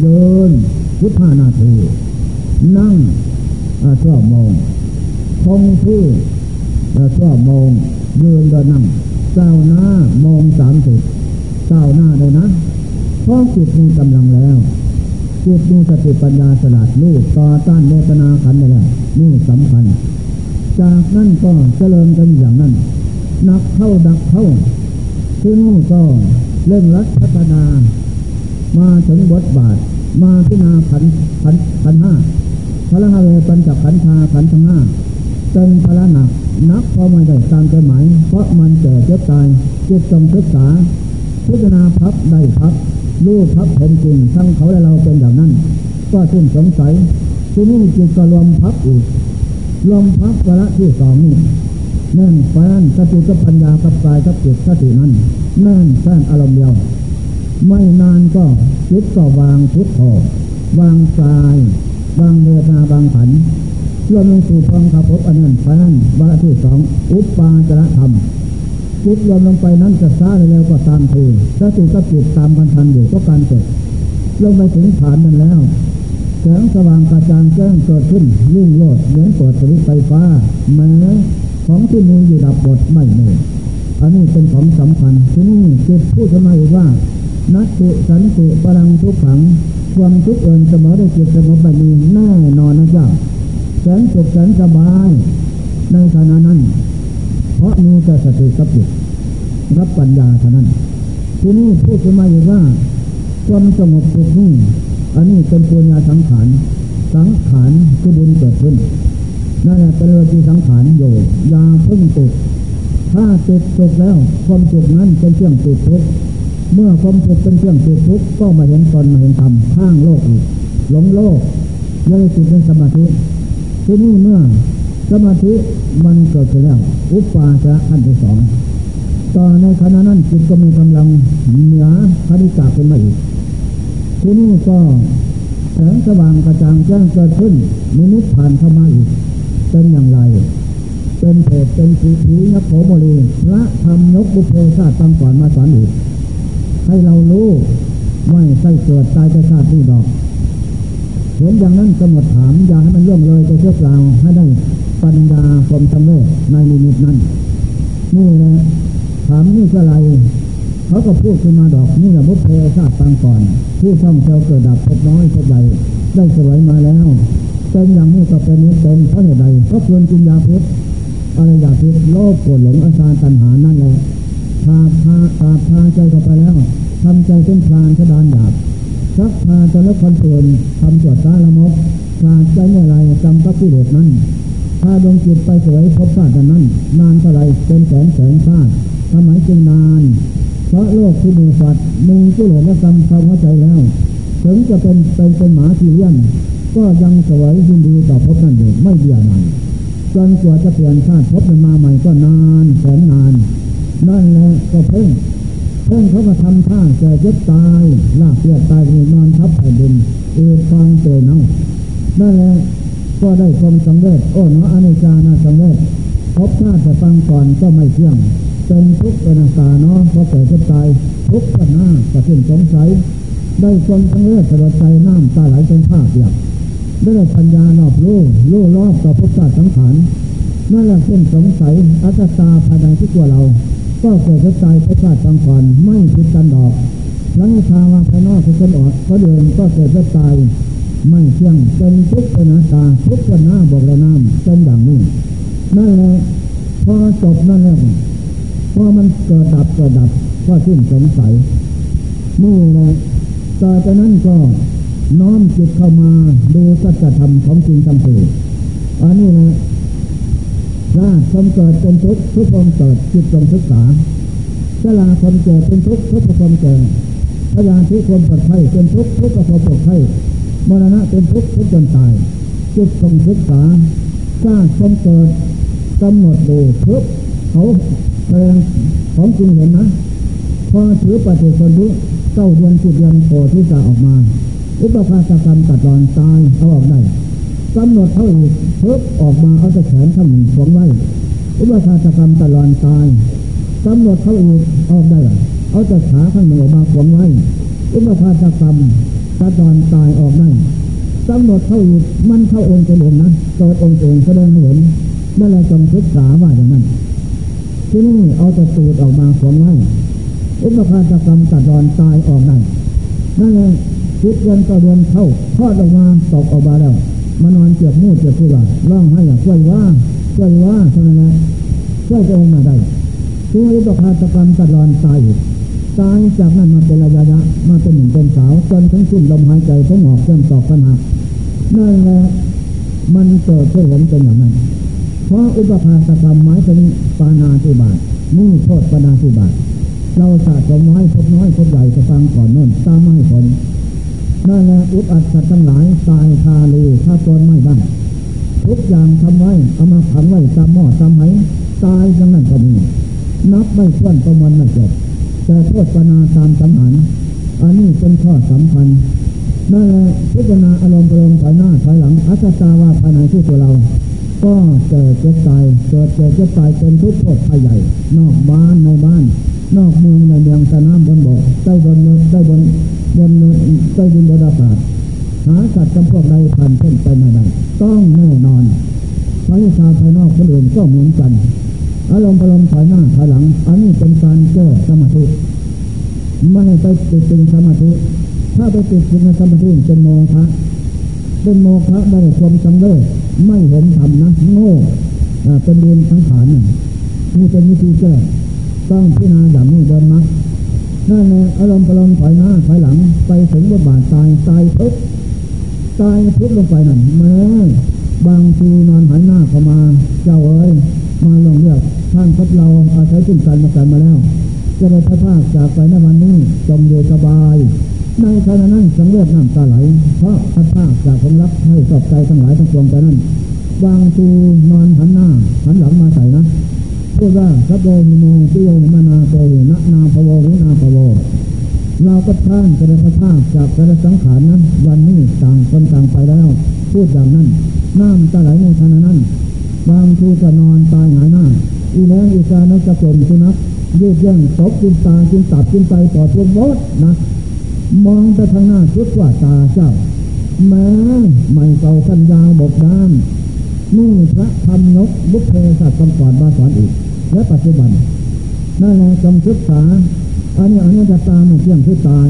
เดินสิบห้านาที นั่งชั่วมงคง ที่ชั่วโมงยืนเดินนั่งเจ้าหน้ามองสามสิบเจ้าหน้าเลยนะเพราะจิตมีกำลังแล้วจิตมีสติปัญญาสลัดลูกต่อต้านเวทนาขันได้แล้วนี่สำคัญ จากนั้นก็เจริญกันอย่างนั้นนักเข้าดักเข้าที่นู่นก็เร่งรัดพัฒนา มาถึงบทบาท มาพิจารณาขันขันขันห้าพระหาเวปัญจขันธาขันธ์ทั้งห้า เป็นพระหนักนักพอไม่ได้ตามใจหมาย เพราะมันเกิดเจ็บตายจิตจงศึกษา พิจารณาพับได้พับรู้พับเห็นจริงทั้งเขาและเราเป็นอย่างนั้น ก็สิ้นสงสัยที่นี่จิตก็รวมพับอีกรวมพับวาระที่สองนี่แน่นแฟนสติกับปัญญากับกายกับจิตสตินั้นแน่นแฟนอารมณ์เดียว ไม่นานก็จิตก็วางพุทโธวางกายวางเวทนาบางขัน รวมลงสู่พองขับพบอันนั้นแฟนวาระที่สองอุปปาจระธรรมจิตรวมลงไปนั้นจะซาเร็วก็ตามทีสติกับจิตตามกันทันอยู่ก็การเกิดลงไปถึงฐานนั้นแล้วแสงสว่างกระจ่างแจ้งเกิดขึ้นรุ่งโรดเหมือนเปิดสวิตไฟฟ้าแม้ของที่มีอยู่ดับบทไม่เมื่อันนี้เป็นของสำคัญที่นี่จิตพูดมาอีกว่านัตติสันติพลังทุกขัง ความทุกข์เอินเสมอได้จิตสงบแบบนี้แน่นอนนะเจ้า แสนสุขแสนสบายในขณะนั้น เพราะมีแต่สติกับจิตรับปัญญาเท่านั้น ที่นี่พูดขึ้นมาอีกว่าความสงบสุขนี่อันนี้เป็นปัญญาสังขารสังขารคือบุญเกิดขึ้นนั่นแหละเป็นเรื่องที่สังขารโยยาพึ่งติดถ้าติดสุขแล้วความสุขนั้นเป็นเครื่องติดทุกเมื่อความสุขเป็นเครื่องติดทุกก็มาเห็นตนมาเห็นธรรมข้างโลกอีกหลงโลกยังติดเป็นสมาธิ ที่นี่เมื่อสมาธิมันเกิดขึ้นแล้วอุปาจะอันที่สองต่อในขณะนั้นจิตก็มีกำลังเหนือคณิกาเป็นมาอีกที่นี่ก็แสงสว่างกระจ่างแจ้งเกิดขึ้นมินิผ่านเข้ามาอีก เป็นอย่างไร เป็นเพศเป็นสีผีนักโขโมลีละทำนกบุเพชาตตั้งก่อนมาสอนอีกให้เรารู้ไม่ใช่เกิดตายไปชาตินี้ดอก เห็นอย่างนั้นกำหนดถามอย่าให้มันย่อมเลยไปเชื่อเปล่าให้ได้ปัญญาความสำเร็จในนิมิตนั้น นี่แหละถามนี่ก็อะไรเขาก็พูดขึ้นมาดอกนี่แหละมุเพชาติตังก่อน ผู้ท่องเที่ยวเกิดดับพบน้อยพบใหญ่ได้สวยมาแล้วเป็นอย่างนี้ก็เป็นนี้เป็นเพราะเหตุใดเพราะควรกินยาพิษอะไรยาพิษโลภโกรธหลงอาการตัณหานั่นแหละพาพาพาพาใจเข้าไปแล้วทำใจเป็นพลานกระดานหยาบ ชักพาจนละคนเตือนทำตรวจตาละมกขาดใจเมื่อไรจำกับผู้เดชนั้น ถ้าดวงจิตไปสวยพบชาตินั้น นานเท่าไรเป็นแสนแสนชาติทำไมจึงนาน เพราะโลกที่มีสัตว์มีผู้หลงและกรรมความเข้าใจแล้ว ถึงจะเป็นเป็นเป็นหมาที่เลี้ยงก็ยังสวยยินดีต่อพบนั่นอยู่ไม่เบื่อหน่ายจนกว่าจะเปลี่ยนชาติพบมันมาใหม่ก็นานแสนนาน นั่นแหละก็เพิ่ง เพ่งเขาก็ทำท่าแก่เจ็บตายลากเลือดตายนอนทับแผ่นดินเอฟังเตยเนานั่นแหละก็ได้ความสำเร็จโอ้เนาะอนิจานาสำเร็จพบชาติแต่ฟังก่อนก็ไม่เที่ยงเป็นทุกข์เป็นอาสาเนาะเพราะเกิดจ็บตายทุกข์กันหน้าก็สิ้นสงสัย ได้คนทั้งเลือดสลดใจน้ำตาไหลเป็นภาพอยากได้ปัญญารอบรู้รู้รอบต่อภพชาติสังขารนั่นแหละเส้นสงสัยอัตตาภายในที่ตัวเรา ก็เกิดกระจายไปชาติสังขารไม่ผิดกันดอกหลังทางวางภายนอกคือคนอดเขาเดินก็เกิดกระจายไม่เที่ยงเป็นทุกข์เป็นหน้าตาทุกข์เป็นหน้าบอกเลน้ำเป็นอย่างนี้นั่นแหละพอจบนั่นแหละพอมันเกิดดับเกิดดับก็สิ้นสงสัยนี่แหละต่อจากนั้นก็น้อมจิตเข้ามาดูสัจธรรมของจริงทั้งสี่อันนี้นะ ราความเกิดเป็นทุกข์ทุกความเกิดจิตตรงศึกษาชลาความเกิดเป็นทุกข์ทุกความเกิดพยานทุกความปลอดภัยเป็นทุกข์ทุกความปลอดภัยมรณะเป็นทุกข์ทุกจนตาย จิตตรงศึกษาสร้างความเกิดกำหนดดูเพื่อเขาแสดงของจริงเห็นนะพอถือปฏิสนธิเก้าเดือนสิบเดือนโผล่ที่จะออกมา อุปภาสกรรมตัดรอนตายเอาออกได้ กำหนดเท่าอีกเพิ่ออกมาเอาจะแขนข้างหนึ่งสวงไว้ อุปภาสกรรมตัดรอนตายกำหนดเท่าอีกออกได้เอาจะขาข้างหนึ่งออกมาสวงไว้ อุปภาสกรรมตัดรอนตายออกได้กำหนดเท่าอีกมันเข้าองค์จะเห็นนะเกิดองค์เองแสดงเห็นนั่นแหละจงศึกษาว่าอย่างนั้น ที่นี่เอาจะตูดออกมาสวงไว้อุปภาสกรรมตัดรอนตายออกได้นั่นเองคิดเงินต่อเดือนเข้าทอดออกมาตกออกมาแล้ว มานอนเจ็บมูดเจ็บที่ว่าร้องให้อยากช่วยว่าช่วยว่าเท่านั้นแหละช่วยตัวเองมาได้ถึงอุปภาสกรรมตัดรอนตายตายจากนั้นมาเป็นระยะยะมาเป็นหนุ่มเป็นสาวจนทั้งสิ้นลมหายใจทั้งหอกเริ่มตอกปัญหานั่นแหละมันเกิดขึ้นเห็นเป็นอย่างนั้น เพราะอุปภาสกรรมหมายถึงปานาธิบาตนี่โทษปานาธิบาตเราสะสมน้อยพบน้อยพบใหญ่จะฟังก่อนนั่นตามไม่ผล นั่นแหละอุปอัตสัตทั้งหลายตายคาลูถ้าตนไม่ได้ทุกอย่างทำไว้เอามาขังไว้ตามหม้อตามไหตายทั้งนั้นก็มีนับไม่ถ้วนประมวลไม่จบแต่โทษปนาตามสำหันอันนี้เป็นข้อสำคัญนั่นแหละพิจารณาอารมณ์ประโลมถอยหน้าถอยหลังอัตตาว่าภายในที่ตัวเรา ก็เกิดเจ็บตายเกิดเกิดเจ็บตายเป็นทุกข์โทษภัยใหญ่ นอกบ้านในบ้าน นอกเมืองในเมืองสนามบนบกใต้บนใต้บนบนใต้ดินบนอากาศหาสัตว์จำพวกใดผ่านพ้นไปไม่ได้ต้องแน่นอนพระชาภายนอกคนอื่นก็เหมือนกันอารมณ์ประลมถอยหน้าถอยหลัง อันนี้เป็นการแก้สมาธิไม่ให้ไปติดตึงสมาธิถ้าไปติดตึงสมาธิเป็นโมฆะเป็นโมฆะได้ความจังเลยไม่เห็นธรรมนะโง่เป็นเรียนทั้งฐานนี่เป็นวิธีแก้ ต้องพิจารณาอย่างนี้เดินมักนั่นแหละอารมณ์ประลมถอยหน้าถอยหลังไปถึงบทบาทตายตายทุบตายทุบลงไปนั่นแม้บางทีนอนหายหน้าเข้ามาเจ้าเอ้ยมาลงเรียกท่านพบเราอาศัยจุ่มกันมากันมาแล้ว จะได้พระภาคจากไปในวันนี้จมอยู่สบายในขณะนั้นสังเวชน้ำตาไหล เพราะพระภาคจากผมรักให้สอบใจทั้งหลายทั้งปวงไปนั้นบางทีนอนหันหน้าหันหลังมาใส่นะ พูดว่าสัพโดมิโมปิโยมานาโตนะนาภวหุนาภวเราก็ท่านจะได้พระภาคจากกระสังขารนั้น วันนี้ต่างคนต่างไปแล้ว พูดอย่างนั้น น้ำตาไหลในขณะนั้น บางทีก็นอนตายหายหน้า อีแรงอีกานักจะเป็นสุนัขยืดเย่งตกกินตากินตับกินไตต่อตัวบดนะ มองไปทางหน้าชุดว่าตาเจ้าแม้ไม่เก่ากันยาวบกด้า นี่พระธรรมนกบุพเพสัตว์คำก่อนมาสอนอีก และปัจจุบันนั่นแหละจงศึกษาอันนี้อนัตตาไม่เที่ยงคือตาย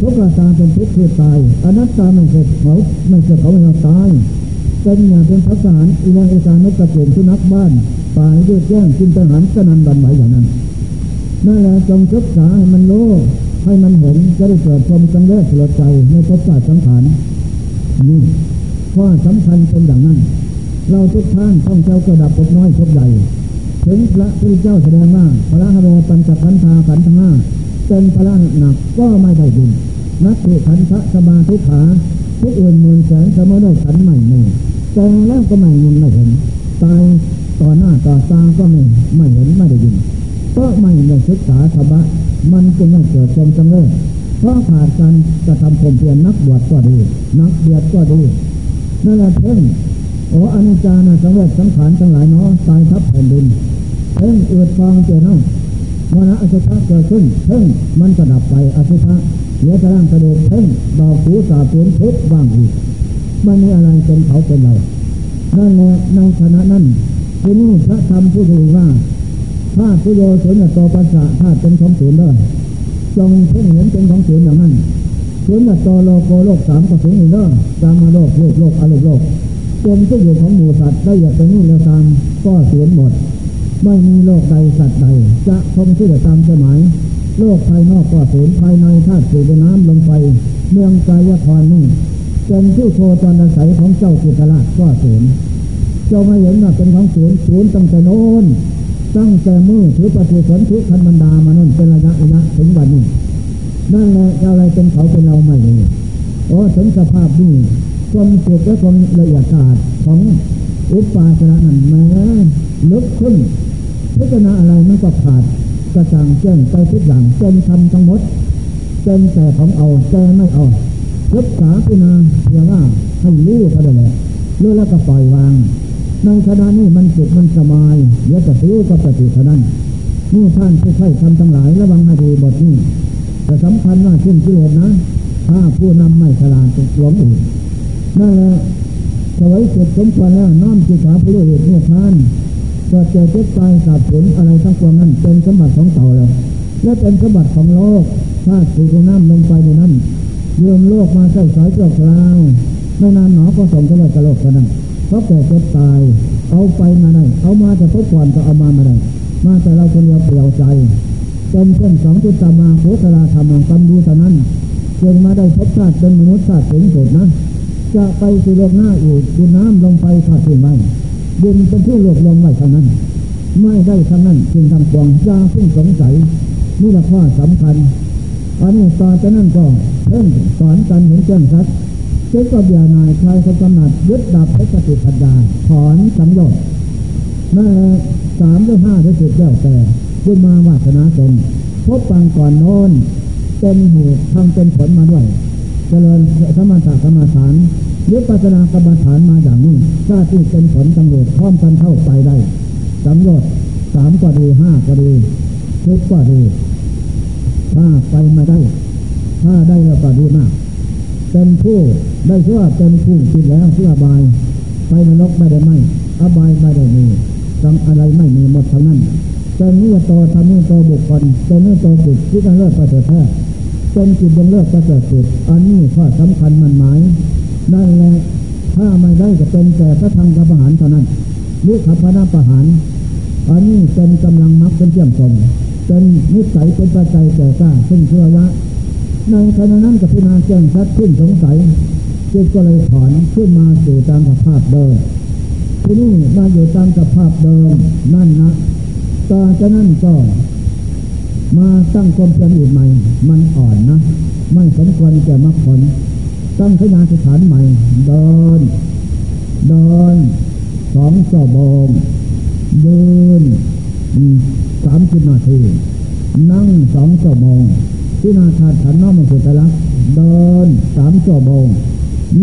ทุกข์ตาเป็นทุกข์คือตายอนัตตาไม่เกิดเขาไม่เกิดเขาไม่ตายเป็นอย่างเป็นพระสารอีวันเอกานกกระเกมสุนักบ้านป่ายืดแย่งกินทหารกนันบันไหวอย่างนั้นนั่นแหละจงศึกษาให้มันรู้ให้มันเห็นจะได้เกิดความจังเลิศสลดใจในภพชาติสังขารนี่ข้อสำคัญเป็นอย่างนั้น เราทุกท่านต้องเจ้ากระดับพบน้อยพบใหญ่ถึงพระพุทธเจ้าแสดงว่าพระฮโรปัญจขันธาขันธ์ทางห้าเป็นพระหนักก็ไม่ได้บุญนักเทขันธสมาทุขาทุกอื่นหมื่นแสนสมโนขันใหม่หนึ่งแต่แล้วก็ไม่ยินไม่เห็นตายต่อหน้าต่อตาก็ไม่ไม่เห็นไม่ได้ยินเพราะไม่ได้ศึกษาธรรมะมันจึงไม่เกิดความจำเริญเพราะขาดการกระทำความเพียรนักบวชก็ดี นักเบียดก็ดีนั่นแหละเพ่ง โอ้อนิจจานะสังเวชสังขารทั้งหลายเนาะตายทับแผ่นดินเพ่งเอือดฟองเจอเนาะมรณะอสุภะเกิดขึ้นเพ่งมันจะดับไปอสุภะเดี๋ยวจะร่างกระดูกเพ่งดอกหูสาบสวนทุบว่างอีกมันมีอะไรเป็นเขาเป็นเรา นั่นแหละในขณะนั้นที่นี่พระธรรมผู้ดูว่าธาตุพุโยสุญญโตปัสสะธาตุเป็นของศูนย์เด้อจงเพ่งเห็นเป็นของศูนย์อย่างนั้นศูนย์โตโลโกโลกสามก็สูงอีกเด้อกามาโลกโลกโลกอโลกโลก เป็นที่อยู่ของหมูสัตว์ได้อยากเป็นนี่แล้วตามก็ศูนหมด ไม่มีโลกใดสัตว์ใด จะคงที่จะตามสมัยโลกภายนอกก็ศูนย์ภายในธาตุสี่เป็นน้ำลงไป เมืองกายพรนี่เป็นที่โคจรอาศัยของเจ้ากิตราชก็ศูนย์เจ้าไม่เห็นว่าเป็นของศูนย์ศูนตั้งแต่โน้นตั้งแต่มือถือปฏิสนธิคันบรรดามานั่นเป็นระยะระยะถึงวันนี้นั่นแหละอะไรเป็นเขาเป็นเราไม่รู้โอ้ถึงสภาพนี้ ความสุขและความละเอียดศาสตร์ของอุปาสนะนั้นแม้ลึกขึ้นพิจารณาอะไรมันก็ขาดกระจ่างแจ้งไปทุกอย่างจนทำทั้งหมดเป็นแต่ของเอาแต่ไม่เอาศึกษาพิจารณาเพียงว่าให้รู้เท่านั้นแหละรู้แล้วก็ปล่อยวางในขณะนี้มันสุขมันสบายเดี๋ยวจะรู้ก็ปฏิเท่านั้นนี่ท่านผู้ใช้ทำทั้งหลายระวังให้ดีบทนี้แต่สำคัญว่าขึ้นกิเลสนะ ถ้าผู้นำไม่ฉลาดจะหลงอีก นั่นแหละสวยสุดสมควรแล้วน้อมจิตหาผู้รู้เหตุเนี่ยท่านก็เจอเจ็บตายสับสนอะไรทั้งปวงนั้นเป็นสมบัติของเต่าแล้วและเป็นสมบัติของโลกถ้าสูบน้ำลงไปในนั้นเยื่อมโลกมาใส่สายเกลียวกลาวไม่นานหนอก็ส่งกระโหลกกระโหลกกันนั้นเพราะแก่เจ็บตาย เอาไปมาได้เอามาแต่ทดก่อนก็เอามามาได้มาแต่เราคนเดียวเปลี่ยวใจเป็นเส้นสองจุดตามาโคตราธรรมกรรมดูเท่นั้นจนมาได้พบชาติเป็นมนุษย์ชาติสูงสุดนะ จะไปสู่โลกหน้าอีกดูน้ำลงไปทอดทิ้งไว้ดินเป็นที่รวบรวมไว้เท่านั้น ไม่ได้ทั้งนั้นจึงทำกวงยาเพิ่งสงสัยนี่แหละข้อสำคัญอันนี้ตอนจากนั้นก็เพิ่มสอนกันเห็นแจ้งชัดเจ้าก็เบียนายคลายความกำหนัดยึดดับเพชรติปัญญาถอนสัมยศนั่นแหละสามหรือห้าหรือสิบแล้วแต่บุญมาวาสนาตนพบปังก่อนโน้นเป็นเหตุทำเป็นผลมาด้วย เจริญสมถะกรรมฐาน ยึดปัจนากรรมฐานมาอย่างนี้ชาที่เป็นผลตำรวจพร้อมกันเข้าไปได้สัมยศสามก็ดีห้าก็ดีสิบก็ดีถ้าไปไม่ได้ ถ้าได้แล้วก็ดีมาก เป็นผู้ได้ชื่อว่าเป็นผู้คิดแล้วเพื่อบาย ไปนรกไม่ได้ไม่อบายไม่ได้มีสังอะไรไม่มีหมดทั้งนั้นเป็นนิยโตทำนิยโตบุคคลเป็นนิยโตบุตรที่จะเลิศประเสริฐแท้เป็นจิตยังเลิศประเสริฐสุดอันนี้ข้อสำคัญมันหมาย นั่นแหละถ้าไม่ได้ก็เป็นแต่พระทางกระหารเท่านั้นหรือขับพระนาประหารอันนี้เป็นกำลังมักเป็นเที่ยมตรงเป็นนิสัยเป็นปัจจัยแก่กล้าขึ้นเชื่อละในขณะนั้นกับพินาแจ้งชัดขึ้นสงสัยจิตก็เลยถอนขึ้นมาสู่ตามสภาพเดิมที่นี่มาอยู่ตามสภาพเดิมนั่นนะต่อจากนั้นก็ มาตั้งความเพียรอีกใหม่ มันอ่อนนะ ไม่สมควรแก่มรรคผล ตั้งขยาสถานใหม่ เดิน เดินสองสอบงเดินสามสิบนาทีนั่งสองชั่วโมงที่นาคาขันน้อมสุตละเดินสามชั่วโมง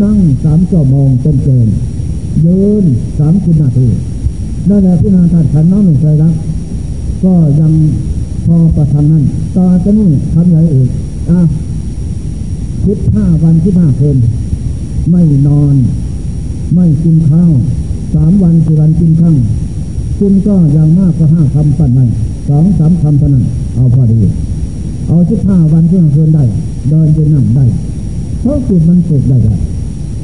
นั่งสามชั่วโมงเต็มเต็มยืนสามสิบนาทีนั่นแหละที่นาคาขันน้อมสุตละก็ยังพอประทังนั้นต่อจะนี่ทำอะไรอีกอะ คิดห้าวันคิดห้าคืนไม่นอน ไม่กินข้าวสามวันสี่วันกินข้าวกินก็อย่างมากก็ห้าคำปั่นไปสองสามคำเท่านั้นเอาพอดี เอาสิบห้าวันที่ห้าคืนได้ เดินยืนนั่งได้เพราะจิตมันสุกได้ได้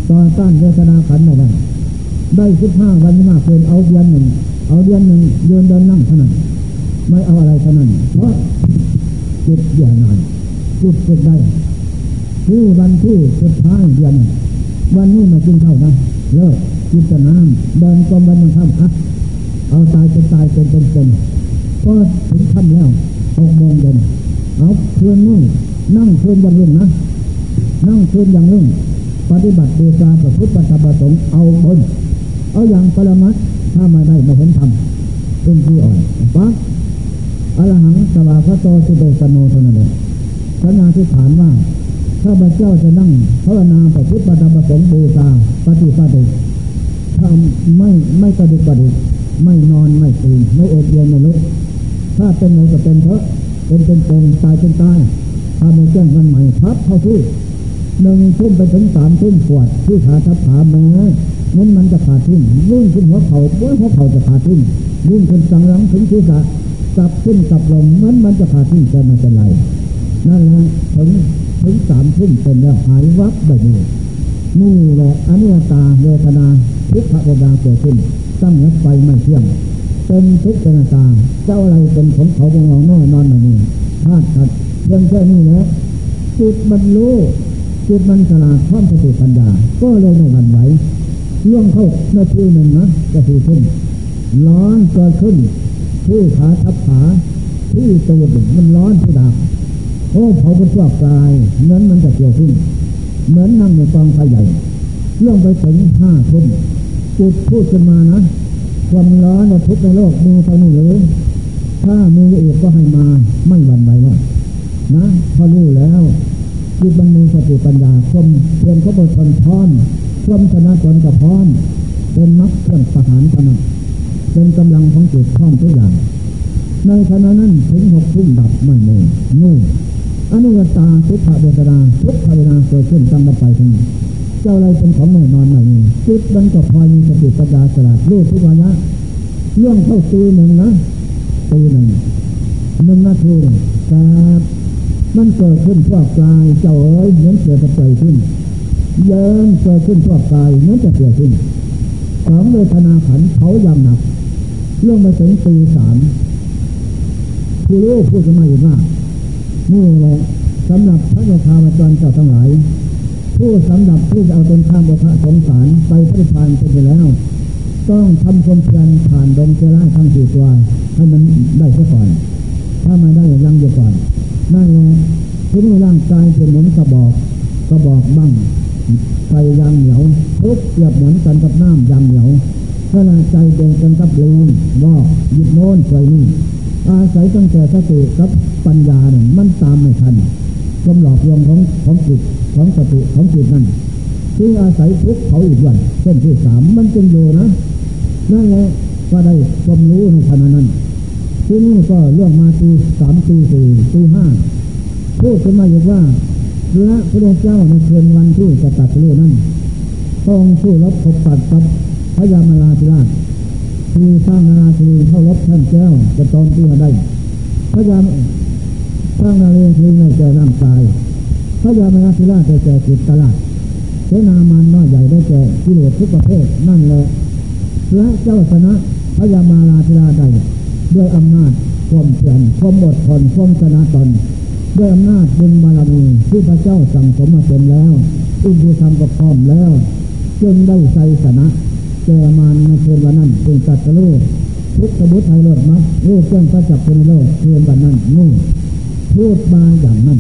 ต่อต้านเวทนาขันไม่ได้ได้สิบห้าวันที่ห้าคืนเอาเดือนหนึ่งเอาเดือนหนึ่งเดินเดินนั่งเท่านั้นไม่เอาอะไรเท่านั้นเพราะจิตเดียวนานจิตสุดได้ ที่วันที่สุดท้ายเดือนวันนี้มากินข้าวนะเลิกกินแต่น้ำเดินกลมวันยังค่ำอัดเอาตายเป็นตายเป็นเป็นเป็นก็ถึงค่ำแล้วหกโมงเย็นเอาคืนนี้นั่งคืนยังรุ่งนะนั่งคืนยังรุ่งปฏิบัติบูชาพระพุทธธรรมประสงค์เอาบนเอาอย่างปรมัตถ้ามาได้มาเห็นธรรมตุ้มที่อ่อนปั๊บอรหังสวาพระโตสุโดสโนเท่านั้นเองสัญญาที่ฐานว่า ข้าพเจ้าจะนั่งภาวนาพระพุทธธรรมประสงค์บูชาปฏิปฏิทำไม่ไม่ปฏิปฏิไม่นอนไม่ตื่นไม่เอดเย็นไม่ลุกถ้าเป็นไหนก็เป็นเถอะเป็นเป็นเป็นตายเป็นตายถ้าไม่แจ้งวันใหม่ทับเข้าที่หนึ่งทุ่มไปถึงสามทุ่มปวดที่ขาทับขาแม้นั้นมันจะขาดทิ้งรุ่งขึ้นหัวเข่าเมื่อหัวเข่าจะขาดทิ้งรุ่งขึ้นสังหลังถึงศีรษะสับขึ้นสับลงนั้นมันจะขาดทิ้งจะไม่เป็นไรนั่นแหละถึง ถึงสามทุ่มเป็นแล้วหายวับแบบนี้นี่แหละอนิจตาเวทนาทุกขเวทนาเกิดขึ้นตั้งนับไปไม่เที่ยงเป็นทุกข์เป็นตา เจ้าอะไรเป็นผลเขาของเราแน่นอนแบบนี้ธาตุขัดยังแค่นี้นะจิตมันรู้จิตมันฉลาดพร้อมสติปัญญา ก็เลยไม่หวั่นไหวล่วงเข้านาทีหนึ่งนะจะทีขึ้น ร้อนเกิดขึ้นที่ขาทับขาที่ตัวมันร้อนที่ดาบ โอ้เผาเป็นชั่วกายเนั้นมันจะเกี่ยวขึ้น เหมือนนั่งในกองไฟใหญ่เรื่องไปถึงห้าทุ่มจุดพูดขึ้นมานะ ความร้อนในทุกในโลกมีเท่านี้หรือ ถ้ามีอีกก็ให้มาไม่หวั่นไหวแล้วนะพอรู้แล้วจิตมันมีสติปัญญาคมเพียรเขาบทนพร้อมความชนะตนกับพร้อม เป็นมักเครื่องประหารขนาดเป็นกำลังของจิตพร้อมทุกอย่าง ในขณะนั้นถึงหกทุ่มดับไม่เมื่นู่ อนุวตาทุกขเวทนาทุกขเวทนาเกิดขึ้นตั้งไปทั้งเจ้าอะไรเป็นของแน่นอนไม่มีจิตมันก็พอยมีสติปัญญาสลัดรู้ทุกวายะเรื่องเข้าตีหนึ่งนะตีหนึ่งหนึ่งนาทีแต่มันเกิดขึ้นทั่วกายเจ้าเอ๋ยเหมือนเกิดจะเกิดขึ้นเยินเกิดขึ้นทั่วกายเหมือนจะเกิดขึ้นสองเวทนาขันเขายำหนักเรื่องมาถึงตีสามผู้รู้ผู้สมัยว่า นี่แหละสำหรับพระโยคาวจรเจ้าทั้งหลาย ผู้สำหรับผู้จะเอาตนข้ามโลภะสงสารไปพิพานไปแล้ว ต้องทำความเพียรผ่านดงเจริญทั้งสี่ตัวให้มันได้ซะก่อน ถ้าไม่ได้ยังอยู่ก่อนนั่นแหละที่นี่ร่างกายเป็นเหมือนกระบอกกระบอกบ้างไฟยางเหนียวทุกเกียบเหมือนกันกับน้ำยางเหนียวขณะใจเดินกันกับลืมว่าหยิบโน้นไฟนี่ อาศัยตั้งแต่สติกับปัญญาเนี่ยมันตามไม่ทันความหลอกลวงของของจิตของสติของจิตนั่นที่อาศัยทุกเขาอีกวันเส้นที่สามมันจึงอยู่นะนั่นแหละก็ได้ความรู้ในขณะนั้นที่นี่ก็เรื่องมาตีสามตีสี่ตีห้าพูดขึ้นมาอีกว่าพระพุทธเจ้าในคืนวันที่จะตัดรู้นั้นต้องสู้รบขบปัดกับพระยามาลาธิราช ที่สร้างนาราธีเข้ารบท่านแก้วจะตอนที่มาได้พระยาสร้างนาเรียนทีในแก่น้ำตายพระยามาลาธิราชได้แก่จิตตลาดเสนามันน้อยใหญ่ได้แก่กิเลสทุกประเภทนั่นแหละพระเจ้าชนะพระยามาลาธิราชได้ด้วยอำนาจความเพียรความอดทนความชนะตนด้วยอำนาจบุญบารมีที่พระเจ้าสั่งสมมาเต็มแล้ว อุปธรรมก็พร้อมแล้ว จึงได้ใจชนะ เจอมานในคืนวันนั้นจึงตัดสู้ทุกสมุทไทยโลดมักรูปเจ้าพระจับเป็นโลกคืนวันนั้นนู่พูดมาอย่างนั้น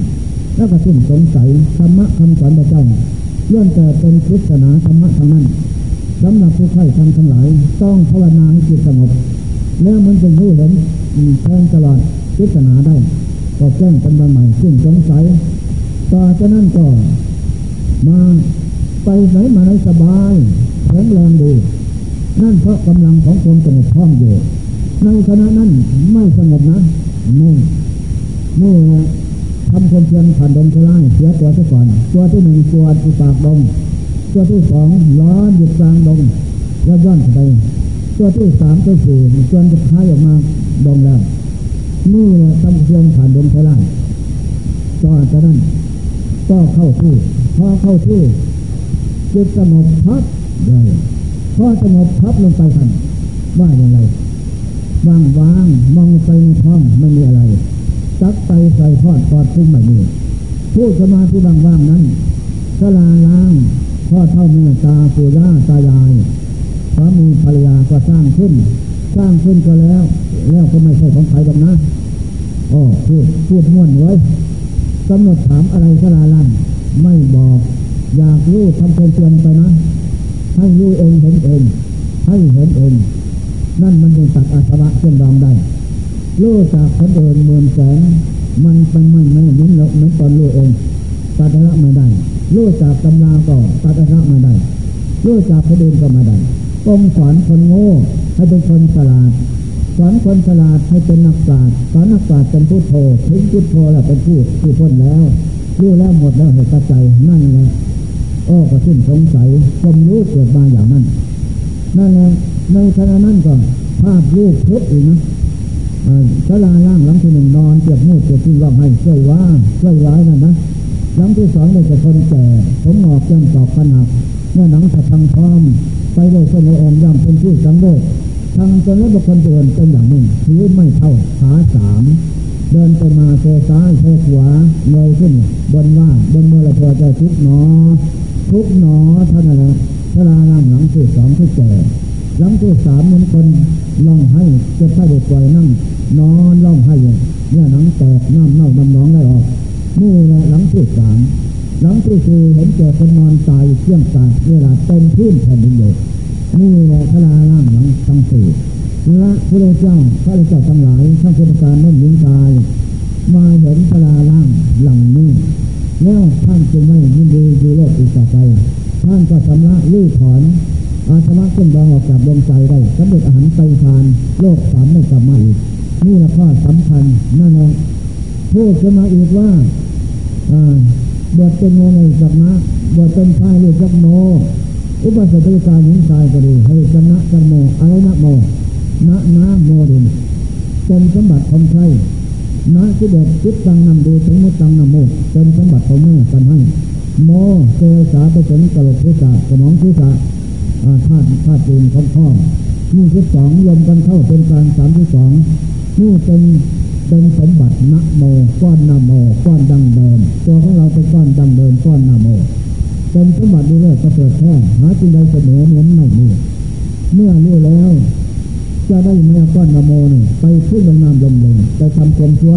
แล้วก็สิ้นสงสัยธรรมะคำสอนพระเจ้าเลื่อนแต่เป็นพุทธศาสนาธรรมะทางนั้นสำหรับผู้ใคร่ทำทั้งหลาย ต้องภาวนาให้จิตสงบแล้วมันจะรู้เห็นแทงตลอดพิจารณาได้ก็แจ้งเป็นวันใหม่ขึ้นสงสัยต่อจากนั้นก็มา ไปไหนมาไหนสบายแข็งแรงดี นั่นเพราะกำลังของความสงบพร้อมอยู่ ในขณะนั้นไม่สงบนะนี่นี่ทำความเพียรผ่านดงชลายเสียตัวซะก่อน ตัวที่หนึ่งปวที่ปากดงตัวที่สองร้อนหยุดกลางดงแล้วย้อนไป ตัวที่สามตัวสี่จนจะท้ายออกมาดงแล้วนี่แหละทำเพียงผ่านดงชลายต่อจากนั้นก็เข้าที่พอเข้าที่ จิตสงบพับเลยพอสงบพับลงไปทันว่าอย่างไรว่างว่างมองไปในท้องไม่มีอะไรซักไปใส่ทอดปอดพุ่งแบบนี้พูดสมาธิบางว่างนั้นสลาล้างพ่อเท่าแม่ตาปู่ย่าตายายสามีภรรยาก็สร้างขึ้น สร้างขึ้นก็แล้ว แล้วก็ไม่ใช่ของใครกันนะอ๋อพูดพูดม้วนไว้กำหนดถามอะไรสลาล้างไม่บอก อยากรู้ทำความเพียรไปนะ ให้รู้เองเห็นเองให้เห็นเองนั่นมันเป็นตัดอาสวะเชื่อมรองได้รู้จากคนอื่นเมือนแสงมันเป็นไม่ไม่เหมือนเหมือนตอนรู้เองตัดละไม่ได้รู้จากตำราก็ตัดละไม่ได้รู้จากคนอื่นก็ไม่ได้องสอนคนโง่ให้เป็นคนฉลาด สอนคนฉลาดให้เป็นนักปราชญ์สอนนักปราชญ์เป็นผู้โทถึงพุทโธแล้วเป็นผู้ผู้พ้นแล้วรู้แล้วหมดแล้วเหตุใจนั่นแหละ โอ้ก็สิ้นสงสัยผมรู้เกิดมาอย่างนั้นนั่นแหละในขณะนั้นก็ภาพรูปพุทธอีกนะสลาล่างหลังที่หนึ่งนอนเจ็บมูดเจ็บที่ร้องให้ช่วยว่าช่วยร้ายนั่นนะหลังที่สองเลยจะคนแก่ผมหงอกย่ำตอกขนักเมื่อหนังสะทังพร้อมไปเลยคนในอ่อนย่ำเป็นผู้สังเวชทางจนแล้วบุคคลเดินเป็นอย่างนี้ถือไม่เท่าขาสามเดินไปมาเซซ้ายเซขวาเลยขึ้น บนว่าบนเมื่อไรพอจะทุกหนอ ทุกหนอเท่านั้นแหละสลาล่างหลังที่สองที่แก่หลังที่สามเหมือนคนล่องให้เจ็บไข้เด็กป่วยนั่ง นอนล่องให้เนี่ยหนังแตกน้ำเน่าน้ำน้องได้ออกนี่แหละหลังที่สามหลังที่สี่เห็นเจ็คนนอนตายเชี่ยงตายเวลาเต็มพื้นแผ่นดินโยนี่แหละพระลาล่างหลังทั้งสี่ละพระเจ้าพระเจ้าทั้งหลายทั้งพุทธการน้นยิงกาย มาเห็นพลาล่างหลังนี้แล้วท่านจึงไม่ยินดีอยู่โลกอีกต่อไป ท่านก็ชำระลื้อถอน อาสวะขึ้นรองออกจากดวงใจได้สำเร็จอาหารไตทาน โลกสามไม่กลับมาอีก นี่ละข้อสำคัญนั่นเองพูดขึ้นมาอีกว่าบวชเป็นโมในสักนะบวชเป็นชายหรือจักโมอุปสมบทการหญิงชายก็ดีให้ชนะกันโมอะไรนะโมนะนะโมดินเป็นสมบัติของใคร นะที่เด็ดจิตตังนำดูถึงมุตังนำโมเป็นสมบัติของแม่กันให้โมเกสาไปถึงกระโหลกศีรษะสมองศีรษะธาตุธาตุดินของพ่อนี่คือสองรวมกันเข้าเป็นการสามที่สองนี่เป็นเป็นสมบัตินะโมก้อนนาโมก้อนดังเดิม ตัวของเราเป็นก้อนดังเดิมก้อนนาโมเป็นสมบัติดีเลิศประเสริฐแท้หาจึงใดเสมอเหมือนไม่มีเมื่อรู้แล้ว จะได้แม่ก้อนนโมนี่ไปขึ้นลงน้ำลมลงไปทำความชั่ว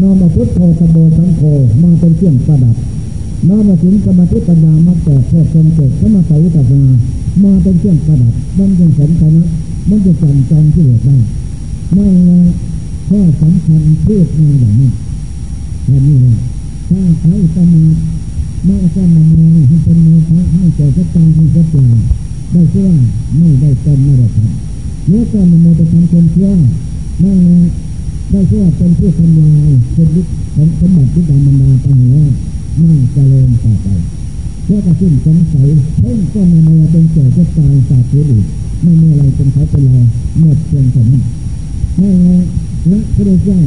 นอมาพุทธโธสโบสังโฆมาเป็นเครื่องประดับน้อมาถึงสมาธิปัญญามักแต่โทษทรงเกิดสมาสัยตัณามาเป็นเครื่องประดับมันจึงสำคัญนะมันจะจำจองที่เหลือได้ไม่ละแค่สำคัญพูดมาอย่างนี้แค่นี้แหละถ้าใช้ประมาทไม่เอานมามองให้เป็นโมฆะไม่เกิดจะตายให้เกิดเปล่าได้เชื่อไม่ได้เป็นไม่ได้ทำ นื้อก้อนมามองไปทำคนเชื่อไม่นแหละได้เชื่อเป็นผู้ทำลายเป็นวิของสมบัติที่ดามันดาไปแล้วไม่งเจริญต่อไปเพื่อกระสิ้นสงสัยเพ่งก็มาเมื่เป็นเกิดจะตายสาธิตไม่มีอะไรเป็นเขาเป็นเราหมดเพียงแค่นั้นไม่นแหละละพระเจ้า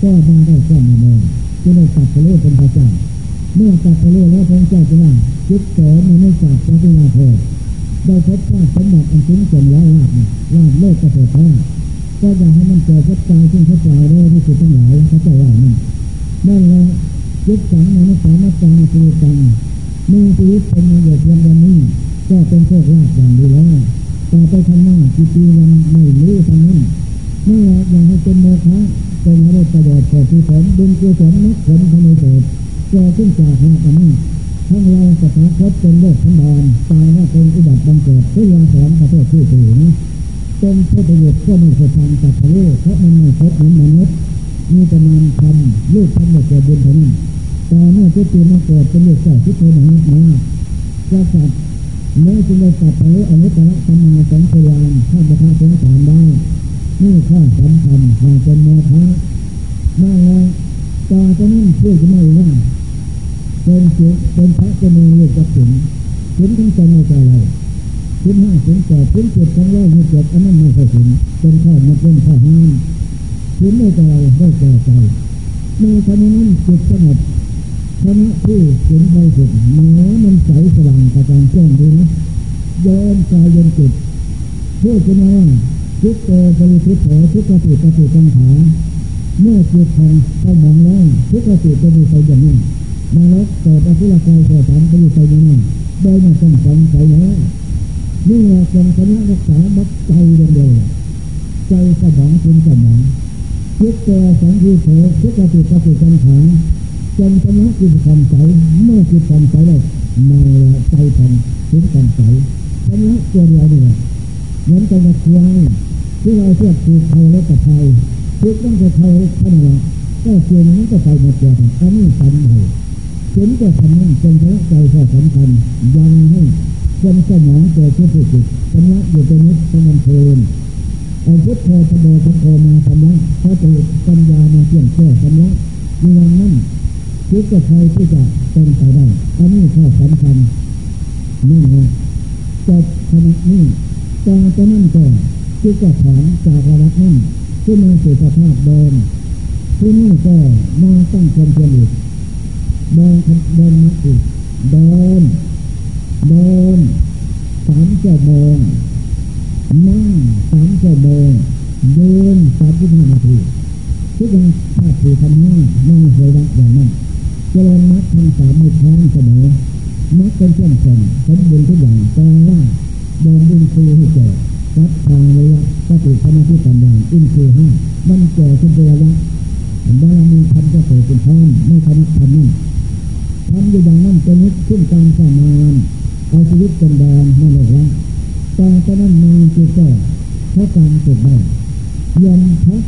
ก็มาได้ก็มาเมื่อจะได้ตัดทะเลเป็นพระเจ้าเมื่อตัดทะเลแล้วพระเจ้าจะว่าจิตเสมันไม่จากพระพิณาโพ ได้พบชาติสมบัติอันสูงส่งแล้วลาบลาบโลกกระเถิดแท้ก็อยากให้มันเกิดพระใจซึ่งพระเจ้าได้ที่สุดทั้งหลายพระเจ้าว่านั่นนั่นแหละยึดสังในนิสามจารคือกันมีชีวิตเป็นมาอยู่เพียงวันนี้ ก็เป็นโชคลาภอย่างดีแล้วต่อไปทำหน้ากี่ปีวันไม่รู้ทำนั้นไม่อยากอยากให้เป็นโมฆะเป็นให้ได้ประโยชน์เกิดที่ผลดึงกุศลนักผลภายในเกิดเกิดขึ้นจากหน้าอันนี้ ทั้งเราสถาคตเป็นโลกทั้งดอนตายว่าเป็นอุบัติบังเกิดที่ยาสอนประเทศที่สี่นี้เป็นผู้ประโยชน์ก็ไม่เคยทำจากทะเลเพราะมันไม่พบเหมือนมนุษย์มีแต่นานทำลูกทำเกิดบุญเท่านั้นต่เมื่อจะตีมาเกิดเป็นลูกเจ้าที่เธอหนังมาจะจัดเมื่อจึงได้จัดไปอนุตตรสัมมาสัมพุทธานท่านประทานสงสารได้นี่ข้อสำคัญหาเป็นโมฆะนั่นแหละต่อจากนั้นเพื่อจะไม่ว่า เป็นจิตเป็นพระจะมีเรื่องจะถึงถึงทั้งใจไม่ใจอะไรถึงห้าถึงแปดถึงเจ็ดทั้งร้อยถึงเจ็ดอันนั้นไม่ใช่ถึงเป็นข้อมาเป็นข้อห้ามถึงไม่ใจได้แก่ใจในขณะนั้นจิตสงบขณะที่ถึงไปสุดหนามันใสสว่างกระจ่างแจ้งดีนะโยนกายโยนจิตพูดขึ้นมาว่าทุกโตบริสุทธิ์โถทุกขติปฏิกังขาเมื่อจิตของเข้ามองแล้วทุกขติจะมีใจอย่างนั้ นนรกเกิดอสุรกายเกิดสามจะมีใจอย่างนั้นโดยไม่ต้องสงสัยแล้วนี่แหละจงชนะรักษาบัดใจเดียวใจสมองคุณสมองทุกตัวสังคีโถทุกขติปฏิกังขาจนชนะจิตความใสเมื่อจิตความใสแล้วมาใจผ่อนถึงความใสชนะตัวเดียวนี่แหละเหมือนกับนักควายที่เราเทียบคือไทยและกับไทยทุกต้องจะไทยเท่านั้นก็เกียนนั้นก็ไปหมดตัวอันนี้สำคัญ เห็นก็ทำนั่นจนชนะใจข้อสำคัญยังให้จนสมองเกิดขึ้นจิตชนะอยู่ตรงนี้ต้องมันเพลินไอ้พวพุทโธธโมพุทโธมาธรรมะพระติปัญญามาเกี่ยงแก้ธรรมะมีอย่างนั้นคิดกับใครที่จะเป็นไปได้อันนี้ข้อสำคัญนี่ไงจบขณะนี้จากนั้นก็คิดกับถอนจากระดับนั้นที่มาสู่สภาพเดิมที่นี่ก็มาตั้งความเพียรอีก เดินเดินมาอีกเดินเดินสามชั่วโมงนั่งสามชั่วโมงเดินสามสิบห้านาทีทุกอย่างถ้าถือทำห้านั่งเคยรักอย่างนั้นเจริญมัดทำสามมือพร้อมเสมอมัดเป็นเครื่องส่งสมบูรณ์ทุกอย่างแต่ว่าเดินดินคือให้เกิดรักทางระยะสติสมาธิปัญญาอินทรีย์ห้ามันเกิดขึ้นระยะบารมีทำก็เกิดเป็นพร้อมไม่ทำทำนั่น ทำอยู่อย่างนั้นจะนึกขึ้นการสร้านเอาชีวิตเป็นแดนไม่เลยละต่ตอนนั้นมีจิตก็เพราะการฝึกได้ยอมพัก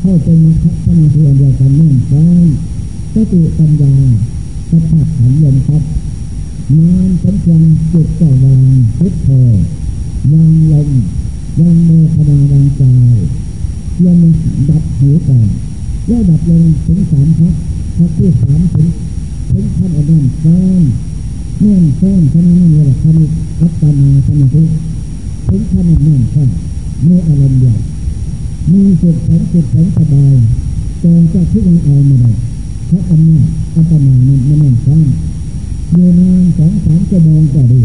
เข้าเป็นมัคสมาธิอันเดียวกันนั่นฟ้อนสติปัญญาสภาพขันยมครับนานสมควรจิตก็วางพุทโธวางลมวางเมตตาวางใจยอมดับหูก่อนแล้วดับลงถึงสามพักพักที่สามถึง ถึงขั้นอันนั้นฟ้อนแน่นฟ้อนขณะนั้นเลยทำอัปปนาสมาธิถึงขั้นนั้นฟ้อนมีอารมณ์เดียวมีสุดแสนสุดแสนสบายแต่จะที่ยังเอาไม่ได้เพราะอำนาจอัปปนานั้นมันแน่นฟ้อนอยู่นานสองสามชั่วโมงก็ดี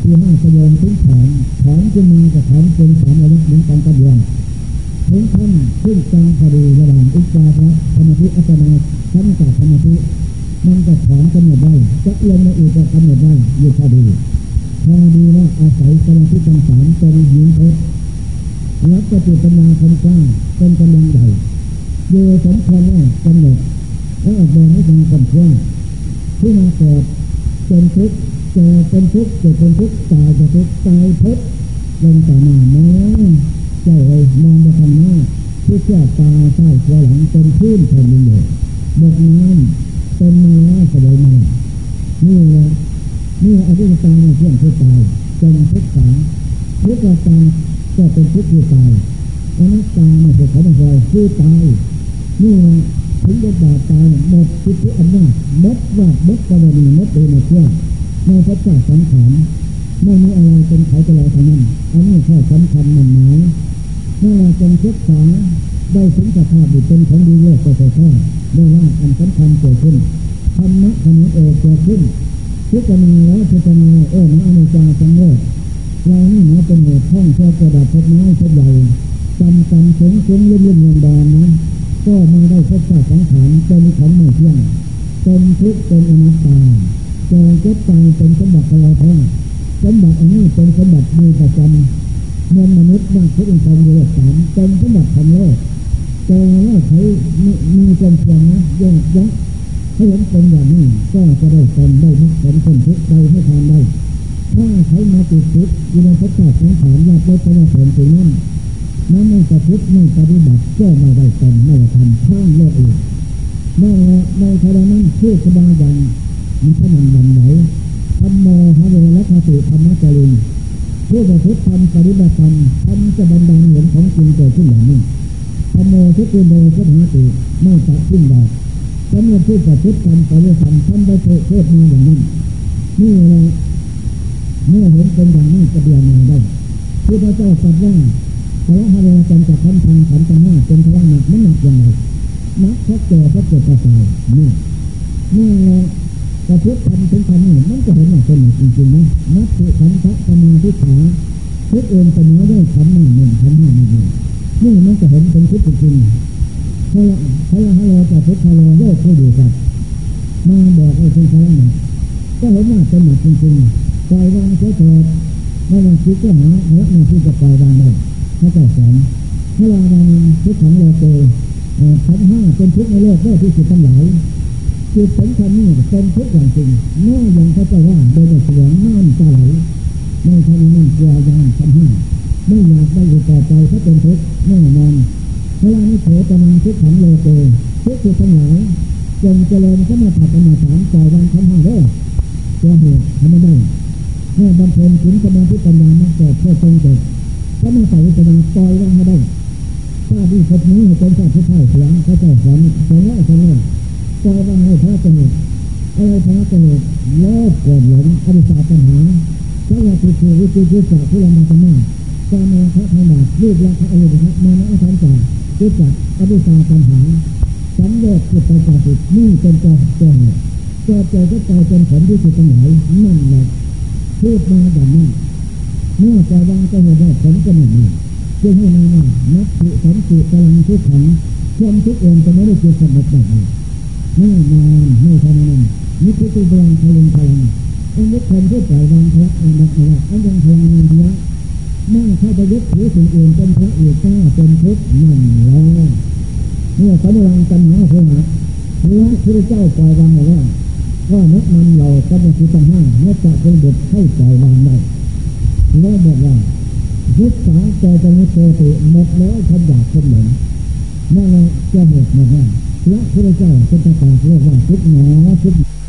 ที่ห้าชั่วโมงถึงถอนถอนขึ้นมากับถอนเป็นสามระยะเหมือนกันกับเดือนถึงขั้นขึ้นกลางพอดีระหว่างอุจจาระสมาธิอัปปนาชั้นกับสมาธิ มันจะถอนกำหนดได้จะลงมาอีกจะกำหนดได้อยู่พอดีพอดีว่าอาศัยสมาธิกันสามเป็นหินเพชรรับจะจุดปัญญาคมกล้าเป็นกำลังใหญ่โยสมควรแล้วกำหนดแล้วออกเดินให้ทางกำเพื่อที่มาเกิดเป็นทุกข์เจอเป็นทุกข์เกิดเป็นทุกข์ตายเป็นทุกข์ตายเพชรลงต่อมาแม้เจ้าเลยมองไปทางหน้าที่เชื่อตาใต้หัวหลังเป็นพื้นแผ่นดินเลยบกน้ำ เป็นเนื้อสบายมานี่แหละนี่อธิษฐานในเพื่อนผู้ตายเป็นทุกข์สังทุกข์ตาก็เป็นทุกข์ผู้ตายอนัตตาไม่ใช่เขาไม่ใช่ผู้ตายนี่แหละถึงจะบาดตายหมดสิทธิอำนาจมดว่าดมดกรณีหมดเอในเชื่อในพระเจ้าสังขารไม่มีอะไรเป็นเขาจะลอยทางนั้นอันนี้แค่สำคัญมันหมายเมื่อเราจงเช็คสา ได้ถึงสภาพอยู่เป็นของดีเลิศก็ไปแค่ได้ลาอันสำคัญเกิดขึ้นธรรมะขณะเอกเกิดขึ้นพิจารณาแล้วพิจารณาโอ้นะอนิจาสังเวชเรานี่นะเป็นเหตุท่องเที่ยวกระดับเพชรน้อยเพชรใหญ่จำจำเฉงเฉงเลื่อนเลื่อนเงินดอนนะก็ไม่ได้พบเจ้าสังขารเป็นของไม่เที่ยงเป็นทุกข์เป็นอนัตตาแก่เจ็บตายเป็นสมบัติของเราแท้งสมบัติอันนี้เป็นสมบัติมีประจำเงินมนุษย์นั่งพุทธองค์อยู่สามเป็นสมบัติของโลก แต่ว่าใช้มีความเพียรนะย่งยักให้เห็นเป็นอย่างนี้ก็จะได้เป็นได้มรรคผลผลทุกข์ใจให้ทานได้ถ้าใช้มาติดติดอยู่ในพระเจ้าสังขารญาติพระเจ้าผลถึงนั้นนั้นไม่ประพฤติไม่ปฏิบัติก็ไม่ได้เป็นไม่ได้ทำข้างโลกอีกในในขณะนั้นชื่อสบายอย่างมันขนาดวันไหนธรรมโมหะเวรคติธรรมะจริญผู้ประพฤติทำปฏิบัติธรรมทำจะบันดาลเหนของจริงเกิดขึ้นอย่างนี้ ธรรมโมทุกิโมพุทธติไม่ตัดขึ้นดอกสำหรับผู้ประพฤติทำปฏิบัติธรรมทำไปเทศมาอย่างนั้นนี่แหละเมื่อเห็นเป็นอย่างนี้จะเดียนมาได้ที่พระเจ้าตรัสว่าพระฮาเรจันจะทำทางขันธ์ห้าเป็นพระหนักไมันหนักยังไงนักพระแก่เพราะเกิดเพระตายนี่นี่แหละประพฤติทำถึงทำนี่มันก็เห็นว่าเป็นหนักจริงๆนะนับถือขันธะสมาธิขานทุกเองเสมอด้วยขันธ์หนึ่งหนึ่งขันธ์ห้าหนึ่ง นี่มันก็เห็นเป็นทุกข์จริงพระพระฮาเรจะพุทธาโลโยกผู้ดูสัตว์มาบอกไอ้เป็นพระหนักก็เห็นว่าเป็นหนักจริงๆปล่อยวางเฉยๆไม่ต้องคิดก็หาเนื้อหน้าที่จะปล่อยวางได้พระเจ้าสอนเวลาเราทุกขังโลเกขันห้าเป็นทุกข์ในโลกได้ที่สุดทั้งหลายจิตสำคัญนี่เป็นทุกข์อย่างจริงแม่อย่างพระเจ้าว่าโดยเสียน้ำตาไหลไม่ใช่นั่นกลัวยางขันห้า ไม่อยากได้อยู่ต่อไปถ้าเป็นทุกข์แน่นอนเวลานี้เถอจะนำทุกขังโลเกทุกข์ทั้งหลายจงเจริญก็มาถัดกรรมฐานใจวางขันห้าเด้อตัวเหตุทำไม่ได้เมื่อบำเพ็ญถึงสมาธิปัญญามาเกิดเพื่อทรงเกิดก็มาใส่วิจารณ์ปล่อยวางให้ได้ถ้าดีพบนี้ให้เป็นชาติที่ไทยเสียงเขาจะสอนสอนแล้สอนแล้ปล่อยวางให้พระเจ้าอะไรพระเจ้าโลภโกรธหลงอริสาปัญหาพระยาติดเทวิจิจิสาผู้ลำบามากกา รมาพระธรรมะรูปละพระอริยะมานะอันจาจิตจักอริสาปัญหาสัญญาจิตปัญญาจิตนี่เป็นเจ้าเจ้าเจ้าเจ้าก็ใจเป็นผลที่จิตตั้งหลายนั่นแหละพูดมาอย่างนั้นเมื่อใจวางก็เห็นว่าผลก็ไม่มีจึงให้นานานับถือสันติกำลังทุกขังความทุกข์เองจะไม่ได้เกิดสมบัติแบบนี้ไม่นานไม่ท่านั้นนี่คือตัวพลังพลังพลังอันนี้คนที่ปล่อยวางพลังอันนั้นอะไรอันยังพลังนันเดียว นั่งเข้าไปยึดถือสิ่งอื่นเป็นพระเอกก้าเป็นทุกข์นั่นแล้วเนี่ยสมรังตัณหาเพื่อหาพระพุทธเจ้าปล่อยวางแล้วว่าแนะนำเราก็เป็นที่ตั้งห้าเมื่อจะเป็นบทให้ปล่อยวางได้แล้วบอกว่ายึดสาใจจะม่โกติหมดแล้วคำหยาบคำหลงนั่นแหละจะหมดหมดแล้วพระพุทธเจ้าเป็นประกาศเรียกว่าทุกหนอทุก